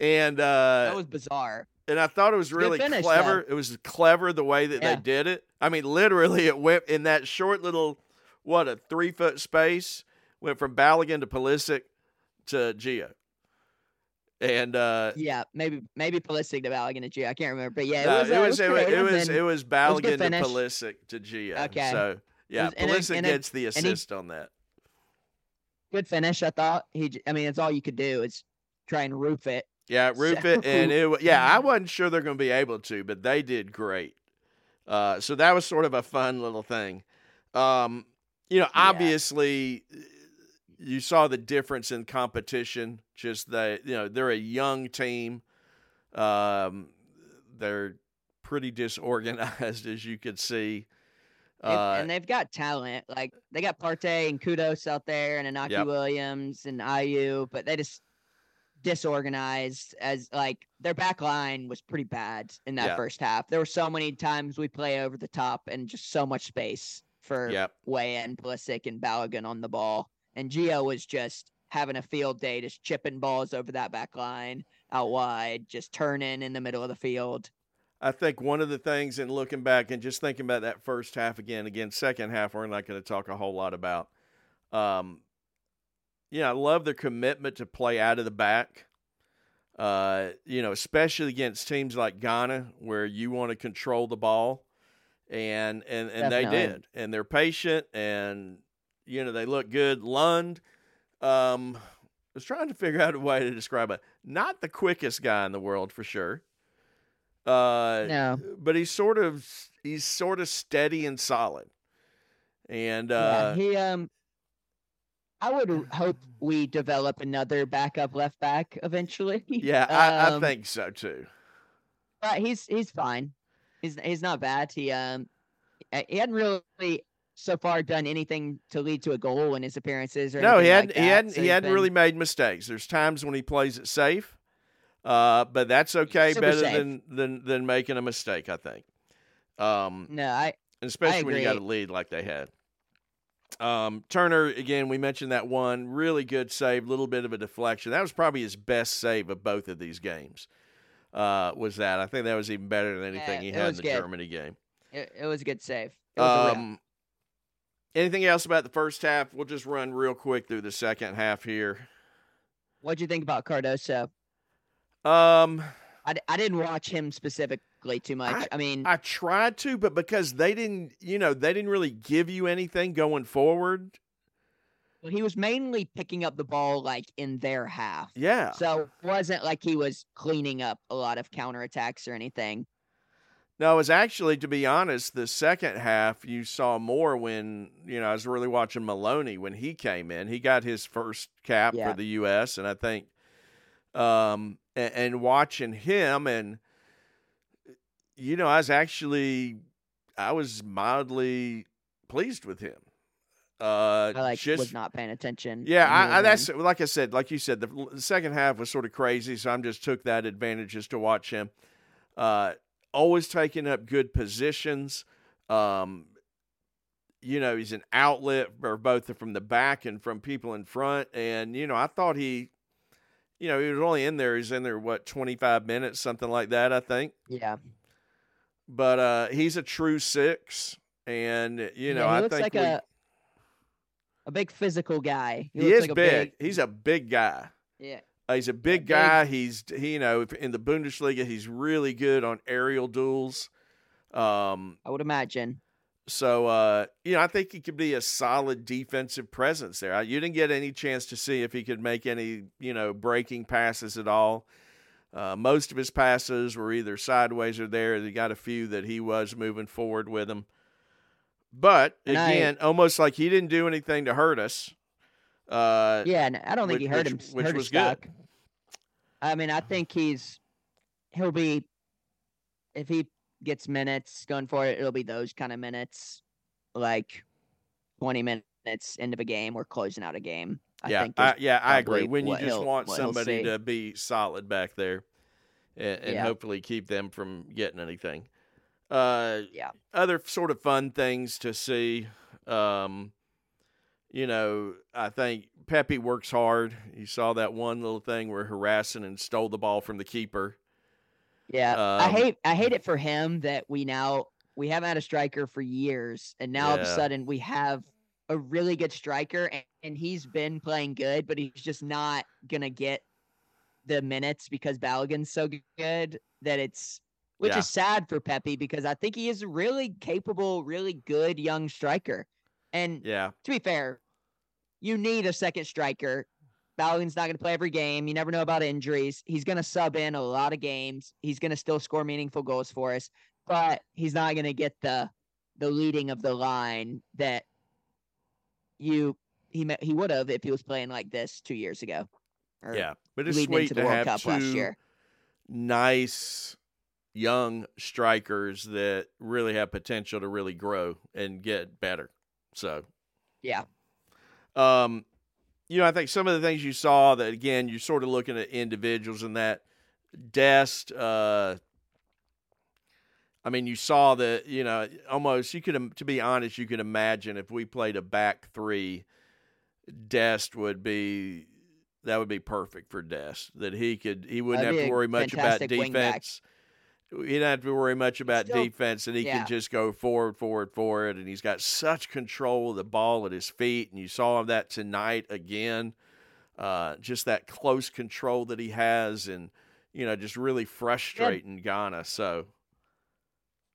And uh That was bizarre. and I thought it was really finish, clever. It was clever the way that Yeah. they did it. I mean, literally, it went in that short little, what a three foot space, went from Balogun to Pulisic, to Gio. And uh, Yeah, maybe maybe Pulisic to Balogun to Gio. I can't remember, but yeah, it was it was it was it was, it was Balogun to. Pulisic to Gio. Okay. So yeah, was- and it- Pulisic and gets the he- assist on that. good finish. I thought he. I mean, it's all you could do is try and roof it. Yeah, roof it, and it. Yeah, I wasn't sure they're going to be able to, but they did great. Uh, so that was sort of a fun little thing. Um, you know, Yeah. You saw the difference in competition. Just that you know they're a young team. Um, they're pretty disorganized, as you could see. Uh, and they've got talent. Like they got Partey and Kudus out there, and Inaki Yep. Williams and Ayew, but they just disorganized. As like their back line was pretty bad in that Yeah. first half. There were so many times we play over the top and just so much space for Yep. Weah and Pulisic and Balogun on the ball. And Gio was just having a field day, just chipping balls over that back line out wide, just turning in the middle of the field. I think one of the things in looking back and just thinking about that first half again, again, second half, we're not going to talk a whole lot about. Um, yeah, I love their commitment to play out of the back. Uh, you know, especially against teams like Ghana, where you want to control the ball, and and and they did, and they're patient, and you know they look good. Lund, um, was trying to figure out a way to describe it. Not the quickest guy in the world for sure. Uh, No. but he's sort of he's sort of steady and solid. And uh, yeah, he um I would hope we develop another backup left back eventually. yeah, I, I Um, think so too. but he's he's fine. He's he's not bad. He um he hadn't really so far done anything to lead to a goal in his appearances or No, he hadn't. like he hadn't. so he hadn't been- really made mistakes. There's times when he plays it safe, uh, but that's okay. Super better safe. than than than making a mistake. I think. Um, No, I especially when you got a lead like they had. Um, Turner again. We mentioned that one really good save, little bit of a deflection. That was probably his best save of both of these games. Uh, was that? I think that was even better than anything Yeah, he had in the good. Germany game. it, it was a good save. It was a. Um, anything else about the first half? We'll just run real quick through the second half here. What'd you think about Cardoso? Um, I, I didn't watch him specifically too much. I, mean, I tried to, but because they didn't, you know, they didn't really give you anything going forward. well, he was mainly picking up the ball like in their half. Yeah. So it wasn't like he was cleaning up a lot of counterattacks or anything. No, it was actually, to be honest, the second half you saw more when, you know, I was really watching Maloney when he came in. He got his first cap Yeah. for the U.S., and I think, um, and, and watching him, and, you know, I was actually, I was mildly pleased with him. Uh, I like just, was not paying attention. yeah, I, I, that's like I said, like you said, the, the second half was sort of crazy, so I'm just took that advantage just to watch him. Uh, always taking up good positions. Um, you know, he's an outlet for both from the back and from people in front. And you know, I thought he, you know, he was only in there. He's in there what 25 minutes, something like that, I think. yeah. But uh, he's a true six, and you know, Yeah, he I looks think like we, a a big physical guy. he, looks is like a big. He's a big guy. yeah. He's a big guy. He's he, you know in the Bundesliga he's really good on aerial duels. Um, I would imagine. so uh, you know I think he could be a solid defensive presence there. You didn't get any chance to see if he could make any you know breaking passes at all. Uh, most of his passes were either sideways or there. He got a few that he was moving forward with him. But And I- again, almost like he didn't do anything to hurt us. Uh, Yeah, and I don't think which- he hurt him. which hurt was his good. I mean, I think he's he'll be if he gets minutes going for it, it'll be those kind of minutes, like twenty minutes into a game or closing out a game. I yeah, think I, yeah, I agree. When you just want somebody to be solid back there, and, and Yeah. hopefully keep them from getting anything. Uh, Yeah. Other sort of fun things to see. Um, you know, I think Pepi works hard. You saw that one little thing where harassing and stole the ball from the keeper. Yeah, I Um, hate I hate it for him that we now we haven't had a striker for years, and now all of a sudden we have a really good striker, and, and he's been playing good, but he's just not gonna get the minutes because Balogun's so good that it's which Yeah. is sad for Pepi because I think he is a really capable, really good young striker. And Yeah. to be fair, you need a second striker. Balogun's not going to play every game. You never know about injuries. He's going to sub in a lot of games. He's going to still score meaningful goals for us, but he's not going to get the the leading of the line that you he he would have if he was playing like this two years ago. Yeah. But it's leading sweet to World have Cup last two year. nice young strikers that really have potential to really grow and get better. So Yeah. Um, you know, I think some of the things you saw that again, you're sort of looking at individuals in that Dest. Uh, I mean, you saw that you know almost you could to be honest, you could imagine if we played a back three, Dest would be that would be perfect for Dest. That he could he wouldn't That'd have to worry much about defense. He didn't have to worry much about Still- defense, and he yeah. can just go forward, forward, forward. And he's got such control of the ball at his feet. And you saw that tonight again. Uh, just that close control that he has, and you know, just really frustrating Ghana. So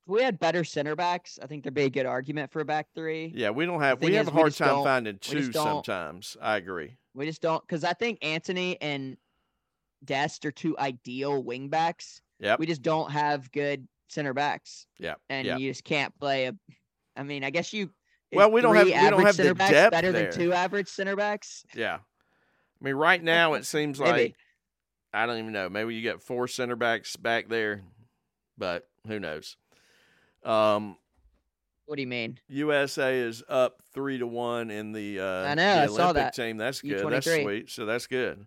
we had better center backs, I think there'd be a good argument for a back three. yeah, we don't have we have is, a hard time finding two sometimes. I agree. We just don't because I think Anthony and Dest are two ideal wing backs. Yep. We just don't have good center backs, Yeah, and yeah. you just can't play a. I mean, I guess you. Well, we don't have- we don't have the depth better there. than two average center backs. Yeah. I mean, right now it seems like I don't even know. Maybe you got four center backs back there, but who knows? Um, What do you mean? USA is up three to one in the uh, I know, I saw that. team. That's good. That's U23. sweet. So that's good.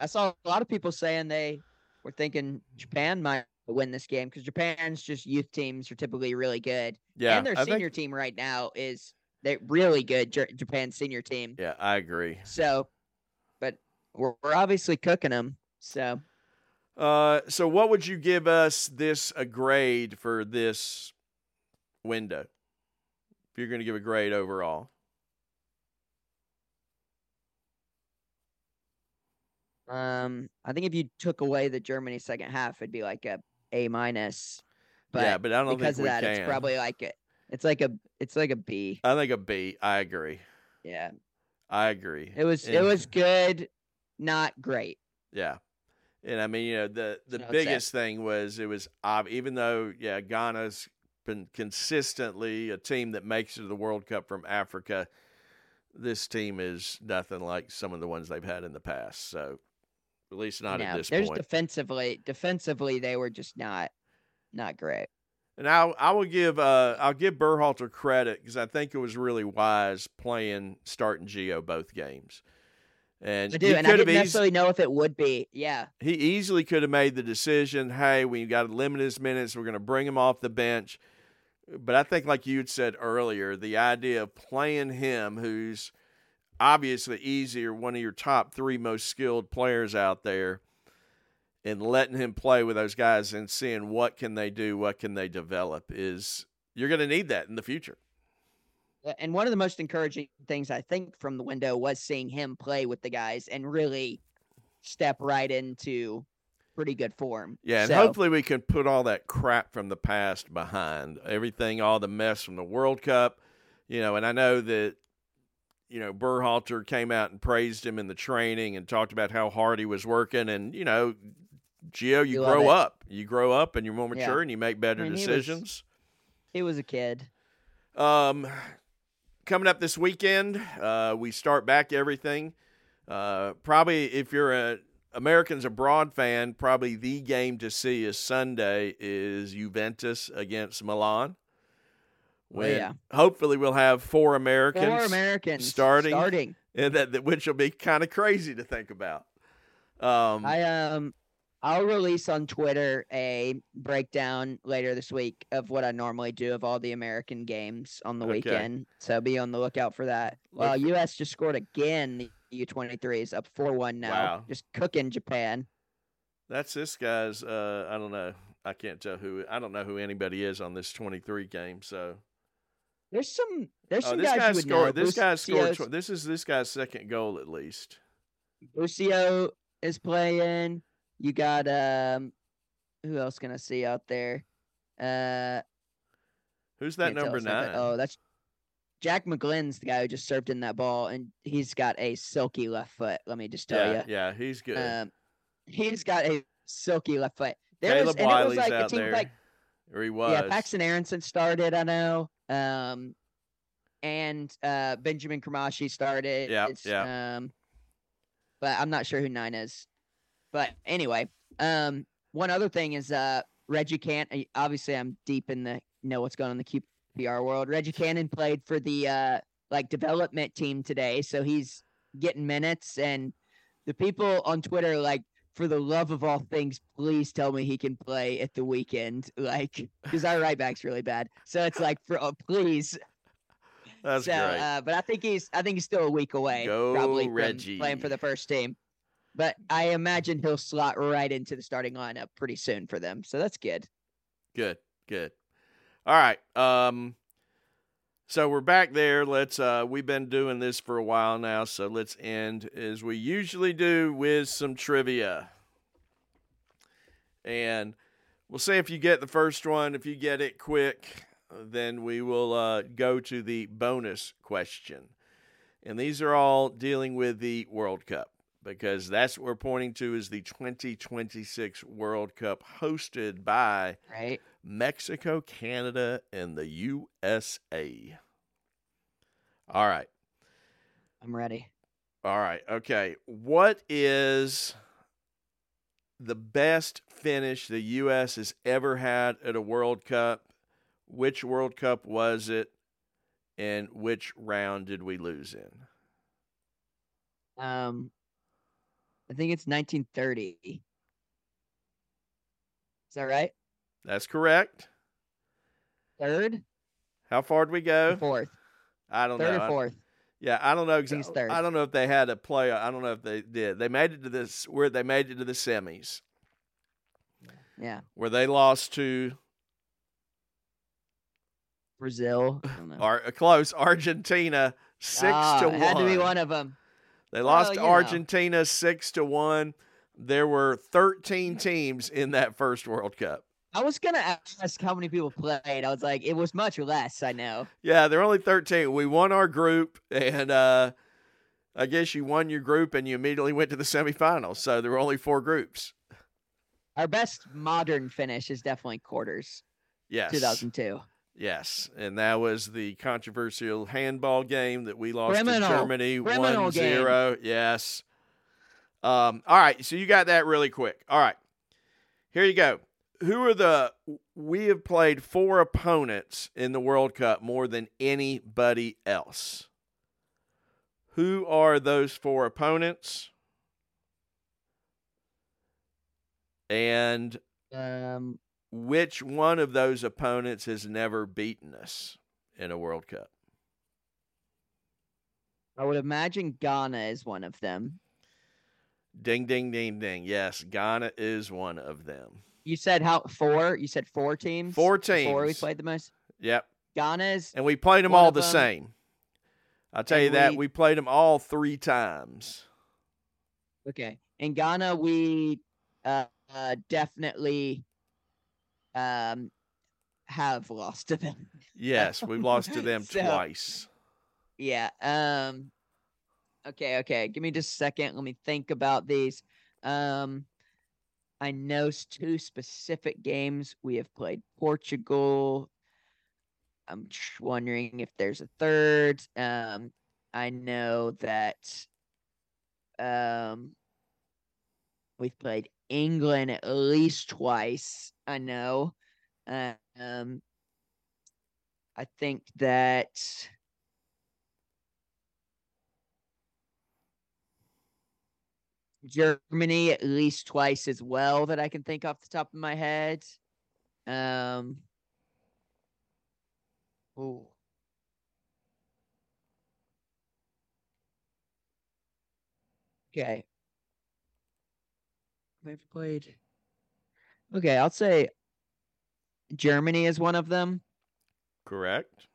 I saw a lot of people saying they were thinking Japan might win this game because Japan's just youth teams are typically really good, Yeah, and their I think- senior team right now is they really good. J- Japan's senior team. yeah, I agree. So, but we're, we're obviously cooking them. So Uh, so what would you give us this a grade for this window? If you're going to give a grade overall, Um, I think if you took away the Germany second half, it'd be like a A minus. But yeah, but I don't because of that, can. it's probably like a, it's like a, it's like a B. I think a B. I agree. Yeah, I agree. it was, it was good, not great. Yeah. And I mean, you know, the the So biggest thing was it was ob- even though yeah, Ghana's been consistently a team that makes it to the World Cup from Africa. This team is nothing like some of the ones they've had in the past. So at least not at this there's point. defensively, defensively they were just not, not great. And I I will give uh I'll give Berhalter credit because I think it was really wise playing starting Gio both games. And I do, and I didn't eas- necessarily know if it would be. Yeah, he easily could have made the decision hey we got to limit his minutes we're going to bring him off the bench but i think like you had said earlier the idea of playing him who's obviously easier one of your top three most skilled players out there and letting him play with those guys and seeing what can they do what can they develop is you're going to need that in the future and one of the most encouraging things I think from the window was seeing him play with the guys and really step right into pretty good form. Yeah, and So- hopefully we can put all that crap from the past behind. Everything, all the mess from the World Cup, you know, and I know that you know, Berhalter came out and praised him in the training and talked about how hard he was working and, you know, Gio, you You grow up. You grow up and you're more Yeah. mature and you make better mean, he was- decisions. he was a kid. Um, coming up this weekend, uh, we start back everything. Uh, probably if you're a Americans abroad fan, probably the game to see is Sunday is Juventus against Milan. When yeah. hopefully we'll have four Americans, Four Americans starting. Starting. and that, that which will be kind of crazy to think about. Um, I um, I'll release on Twitter a breakdown later this week of what I normally do of all the American games on the Okay. weekend. So be on the lookout for that. Well, Look- U.S. just scored again. The U23 is up four one now. Wow. Just cooking Japan. That's this guy's. Uh, I don't know. I can't tell who. I don't know who anybody is on this 23 game. So There's some. There's Oh, some this guys guy scored. This guy scored. Tw- This is this guy's second goal at least. Lucio is playing. You got um, who else can I see out there? Uh, Who's that number nine? Oh, that's Jack McGlynn's the guy who just served in that ball, and he's got a silky left foot. Let me just tell yeah, you. yeah, he's good. Um, he's got a silky left foot. There Caleb was, and it was Wiley's like a out team there, like or he was. yeah, Paxton Aronson started. I know. Um, and uh, Benjamin Cremaschi started. Yeah, yeah. Um, but I'm not sure who nine is. But anyway, um, one other thing is uh, Reggie Can. uh, Obviously, I'm deep in the know what's going on in the QPR world. Reggie Cannon played for the uh, like development team today, so he's getting minutes. And the people on Twitter like, for the love of all things, please tell me he can play at the weekend. Like, because our right back's really bad. So it's like, for oh, please. That's so, great. Uh, but I think he's, I think he's still a week away. Go probably Reggie. playing for the first team. But I imagine he'll slot right into the starting lineup pretty soon for them. So that's good. Good, good. All right. Um so we're back there. Let's uh we've been doing this for a while now, so let's end as we usually do with some trivia. And we'll see if you get the first one. If you get it quick, then we will uh, go to the bonus question. And these are all dealing with the World Cup because that's what we're pointing to is the 2026 World Cup hosted by Right. Mexico, Canada, and the USA. All right. I'm ready. All right. Okay. What is the best finish the U.S. has ever had at a World Cup? Which World Cup was it? And which round did we lose in? Um, I think it's 1930. Is that right? That's correct. Third, How far did we go? fourth, I don't third know. or fourth. Yeah, I don't know exactly. third. I don't know if they had a play. I don't know if they did. They made it to this where they made it to the semis, Yeah, where they lost to Brazil. I. Ar- close Argentina six Ah, to one. Had to be one of them. They lost Well, to you know. Argentina six to one. There were thirteen teams in that first World Cup. I was gonna ask how many people played. I was like, it was much less. I know. Yeah, there were only thirteen. We won our group, and uh, I guess you won your group, and you immediately went to the semifinals. So there were only four groups. Our best modern finish is definitely quarters. Yes, 2002. Yes, and that was the controversial handball game that we lost Criminal. to Germany Criminal 1 0. Yes. Um, all right, so you got that really quick. All right, here you go. Who are the. We have played four opponents in the World Cup more than anybody else. Who are those four opponents? And Um, which one of those opponents has never beaten us in a World Cup? I would imagine Ghana is one of them. Ding, ding, ding, ding. Yes, Ghana is one of them. You said how four? You said four teams. Four teams. Four we played the most. Yep. Ghana's And we played them all the them- same. I'll tell you that. we- We played them all three times. okay. In Ghana, we uh, uh definitely um have lost to them. Yes, we've lost to them So- twice. Yeah. Um okay, okay. Give me just a second. Let me think about these. Um I know two specific games we have played Portugal. I'm wondering if there's a third. Um I know that um we've played England at least twice. I know. Uh, um I think that Germany at least twice as well that I can think off the top of my head. Um. Okay. They've played Okay, I'll say Germany is one of them. Correct.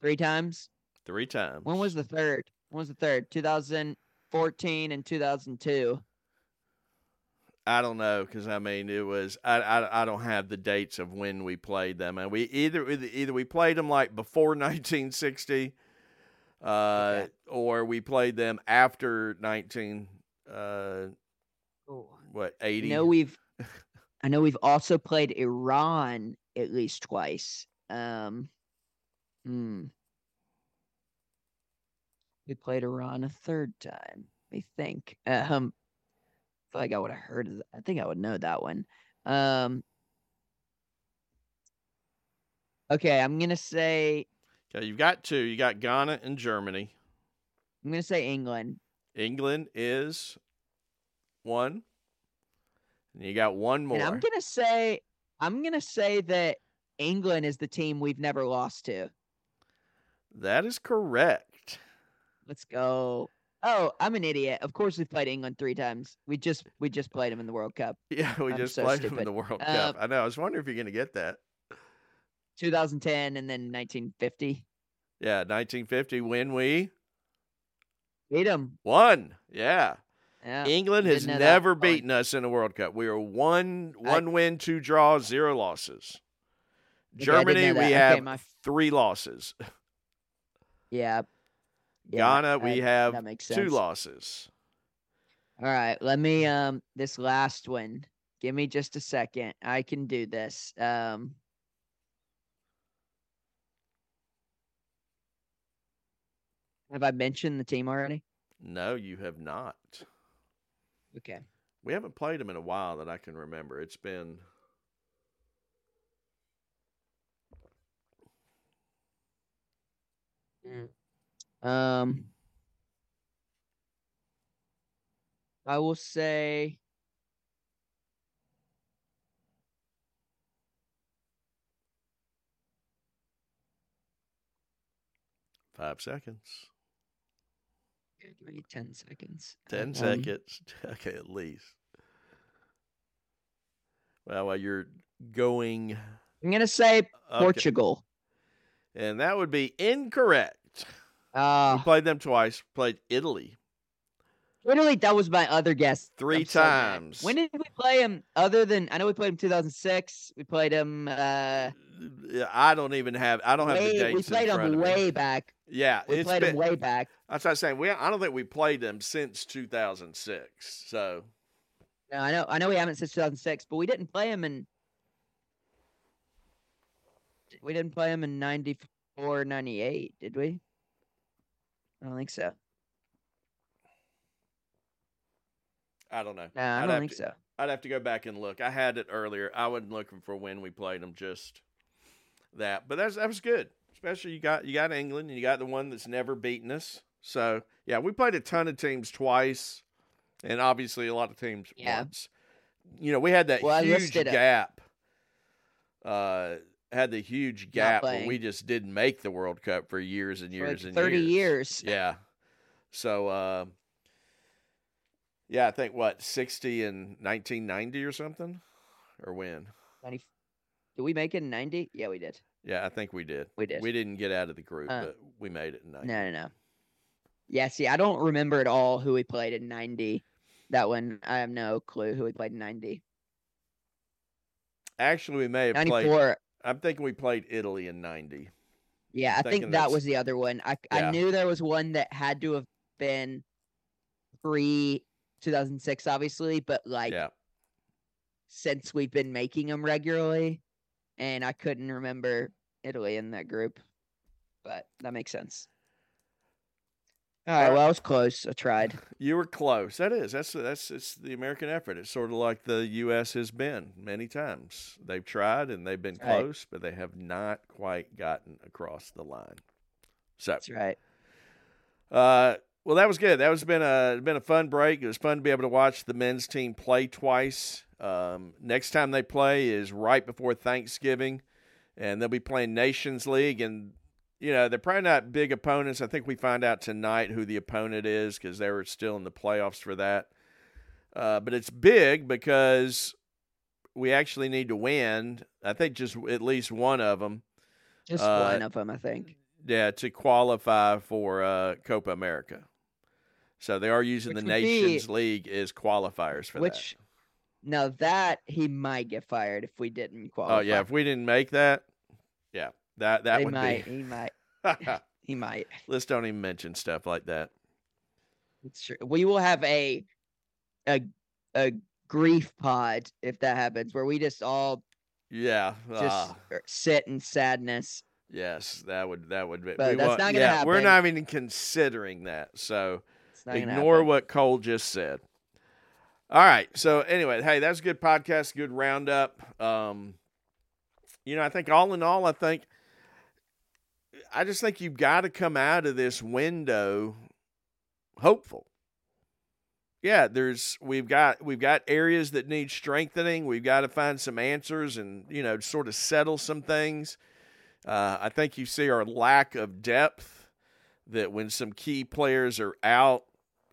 Three times. Three times. When was the third? When was the third? 2014 and 2002. I don't know because I mean it was I, I I don't have the dates of when we played them and we either either we played them like before 1960, uh, Okay. or we played them after 19 uh Oh. what I 80. know we've I know we've also played Iran at least twice. Um hmm. We played Iran a third time, I think. Um I feel like I would have heard of that. I think I would know that one. Um Okay, I'm gonna say Okay, you've got two. You got Ghana and Germany. I'm gonna say England. England is one. And you got one more. And I'm gonna say I'm gonna say that England is the team we've never lost to. that is correct. Let's go. Oh, I'm an idiot. Of course we played England three times. We just we just played them in the World Cup. Yeah, we I'm just so played them in the World Uh, Cup. I know. I was wondering if you're going to get that. 2010 and then 1950. Yeah, 1950 when we Beat them. won. Yeah. Yeah. England has never beaten us in a World Cup. We are one I- one win, two draws, zero losses. I Germany, we. Okay, have my- three losses. Yeah. Yeah, Ghana, we I- have that makes two losses. All right, let me um this last one. Give me just a second. I can do this. Um Have I mentioned the team already? No, you have not. Okay. We haven't played them in a while that I can remember. It's been Um I will say five seconds, give me 10 seconds. ten Um, seconds. Okay, at least. Well, while you're going, I'm going to say okay. Portugal. and that would be incorrect. We Uh played them twice. Played Italy literally that was my other guess. 3 I'm so times. When did we play him other than I know we played him 2006. We played him uh Yeah, I don't even have. I don't have the dates. we played him way back. Yeah, We played been, him way back. That's what I'm saying. We I don't think we played them since 2006. So No, I know I know we haven't since 2006, but we didn't play him in we didn't play him in 94 98, did we? I don't think so. I don't know. No, I I'd don't think to- so. I'd have to go back and look. I had it earlier. I wasn't looking for when we played them, just that. But that's that was good. Especially you got you got England and you got the one that's never beaten us. So yeah, we played a ton of teams twice, and obviously a lot of teams Yeah. once. You know, we had that Well, huge gap. Uh, had the huge gap where we just didn't make the World Cup for years and years like and 30 years. years. Yeah. So, uh, yeah, I think what sixty and nineteen ninety or something, or when? 90, did we make it in 90? Yeah, we did. Yeah, I think we did. We did. We didn't get out of the group, Uh, but we made it in ninety. No, no, no. Yeah, see, I don't remember at all who we played in 90. That one, I have no clue who we played in 90. Actually, we may have played. 94. I'm thinking we played Italy in ninety. Yeah, I think that that's- was the other one. I Yeah. I knew there was one that had to have been pre 2006, obviously, but like yeah, since we've been making them regularly, and I couldn't remember Italy in that group, but that makes sense. All right, well, I was close. I tried. you were close. That is. That's that's it's the American effort. It's sort of like the U.S. has been many times. They've tried and they've been Right. close, but they have not quite gotten across the line. So That's right. Uh, well, that was good. That was been a been a fun break. It was fun to be able to watch the men's team play twice. Um, next time they play is right before Thanksgiving, and they'll be playing Nations League. And you know they're probably not big opponents. I think we find out tonight who the opponent is because they were still in the playoffs for that. Uh, but it's big because we actually need to win. I think just at least one of them. Just Uh, one of them, I think. Yeah, to qualify for uh, Copa America. So they are using Which the would be- Nations League as qualifiers for Which now that he might get fired if we didn't qualify. Oh yeah, if we didn't make that, that that he would might. be. He might. He might. Let's don't even mention stuff like that. It's true. We will have a a a grief pod if that happens, where we just all Yeah. just er, sit in sadness. yes, that would that would be. But we that's want- not gonna yeah, We're not even considering that. So It's not gonna ignore what Cole just said. All right. So anyway, hey, that's a good podcast, good roundup. Um, you know, I think all in all, I think I just think you've got to come out of this window hopeful. Yeah, there's we've got we've got areas that need strengthening. We've got to find some answers and you know sort of settle some things. Uh, I think you see our lack of depth. That when some key players are out,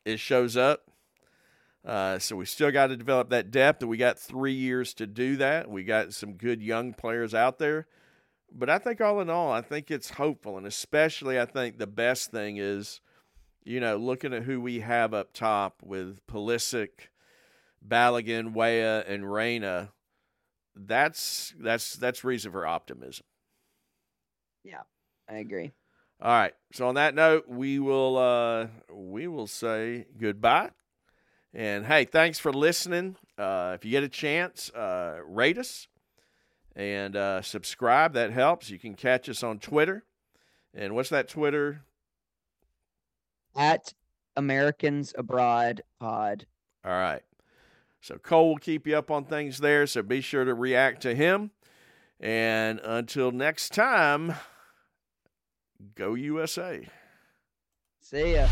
it shows up. Uh, so we still got to develop that depth, and we got three years to do that. We got some good young players out there, but I think all in all, I think it's hopeful, and especially I think the best thing is, you know, looking at who we have up top with Pulisic, Balogun, Weah, and Reyna. That's that's that's reason for optimism. Yeah, I agree. All right. So on that note, we will uh, we will say goodbye. And hey, thanks for listening. Uh, if you get a chance, uh, rate us and uh, subscribe. That helps. You can catch us on Twitter. And what's that Twitter? At Americans Abroad Pod. All right. So Cole will keep you up on things there. So be sure to react to him. And until next time, go USA. See ya.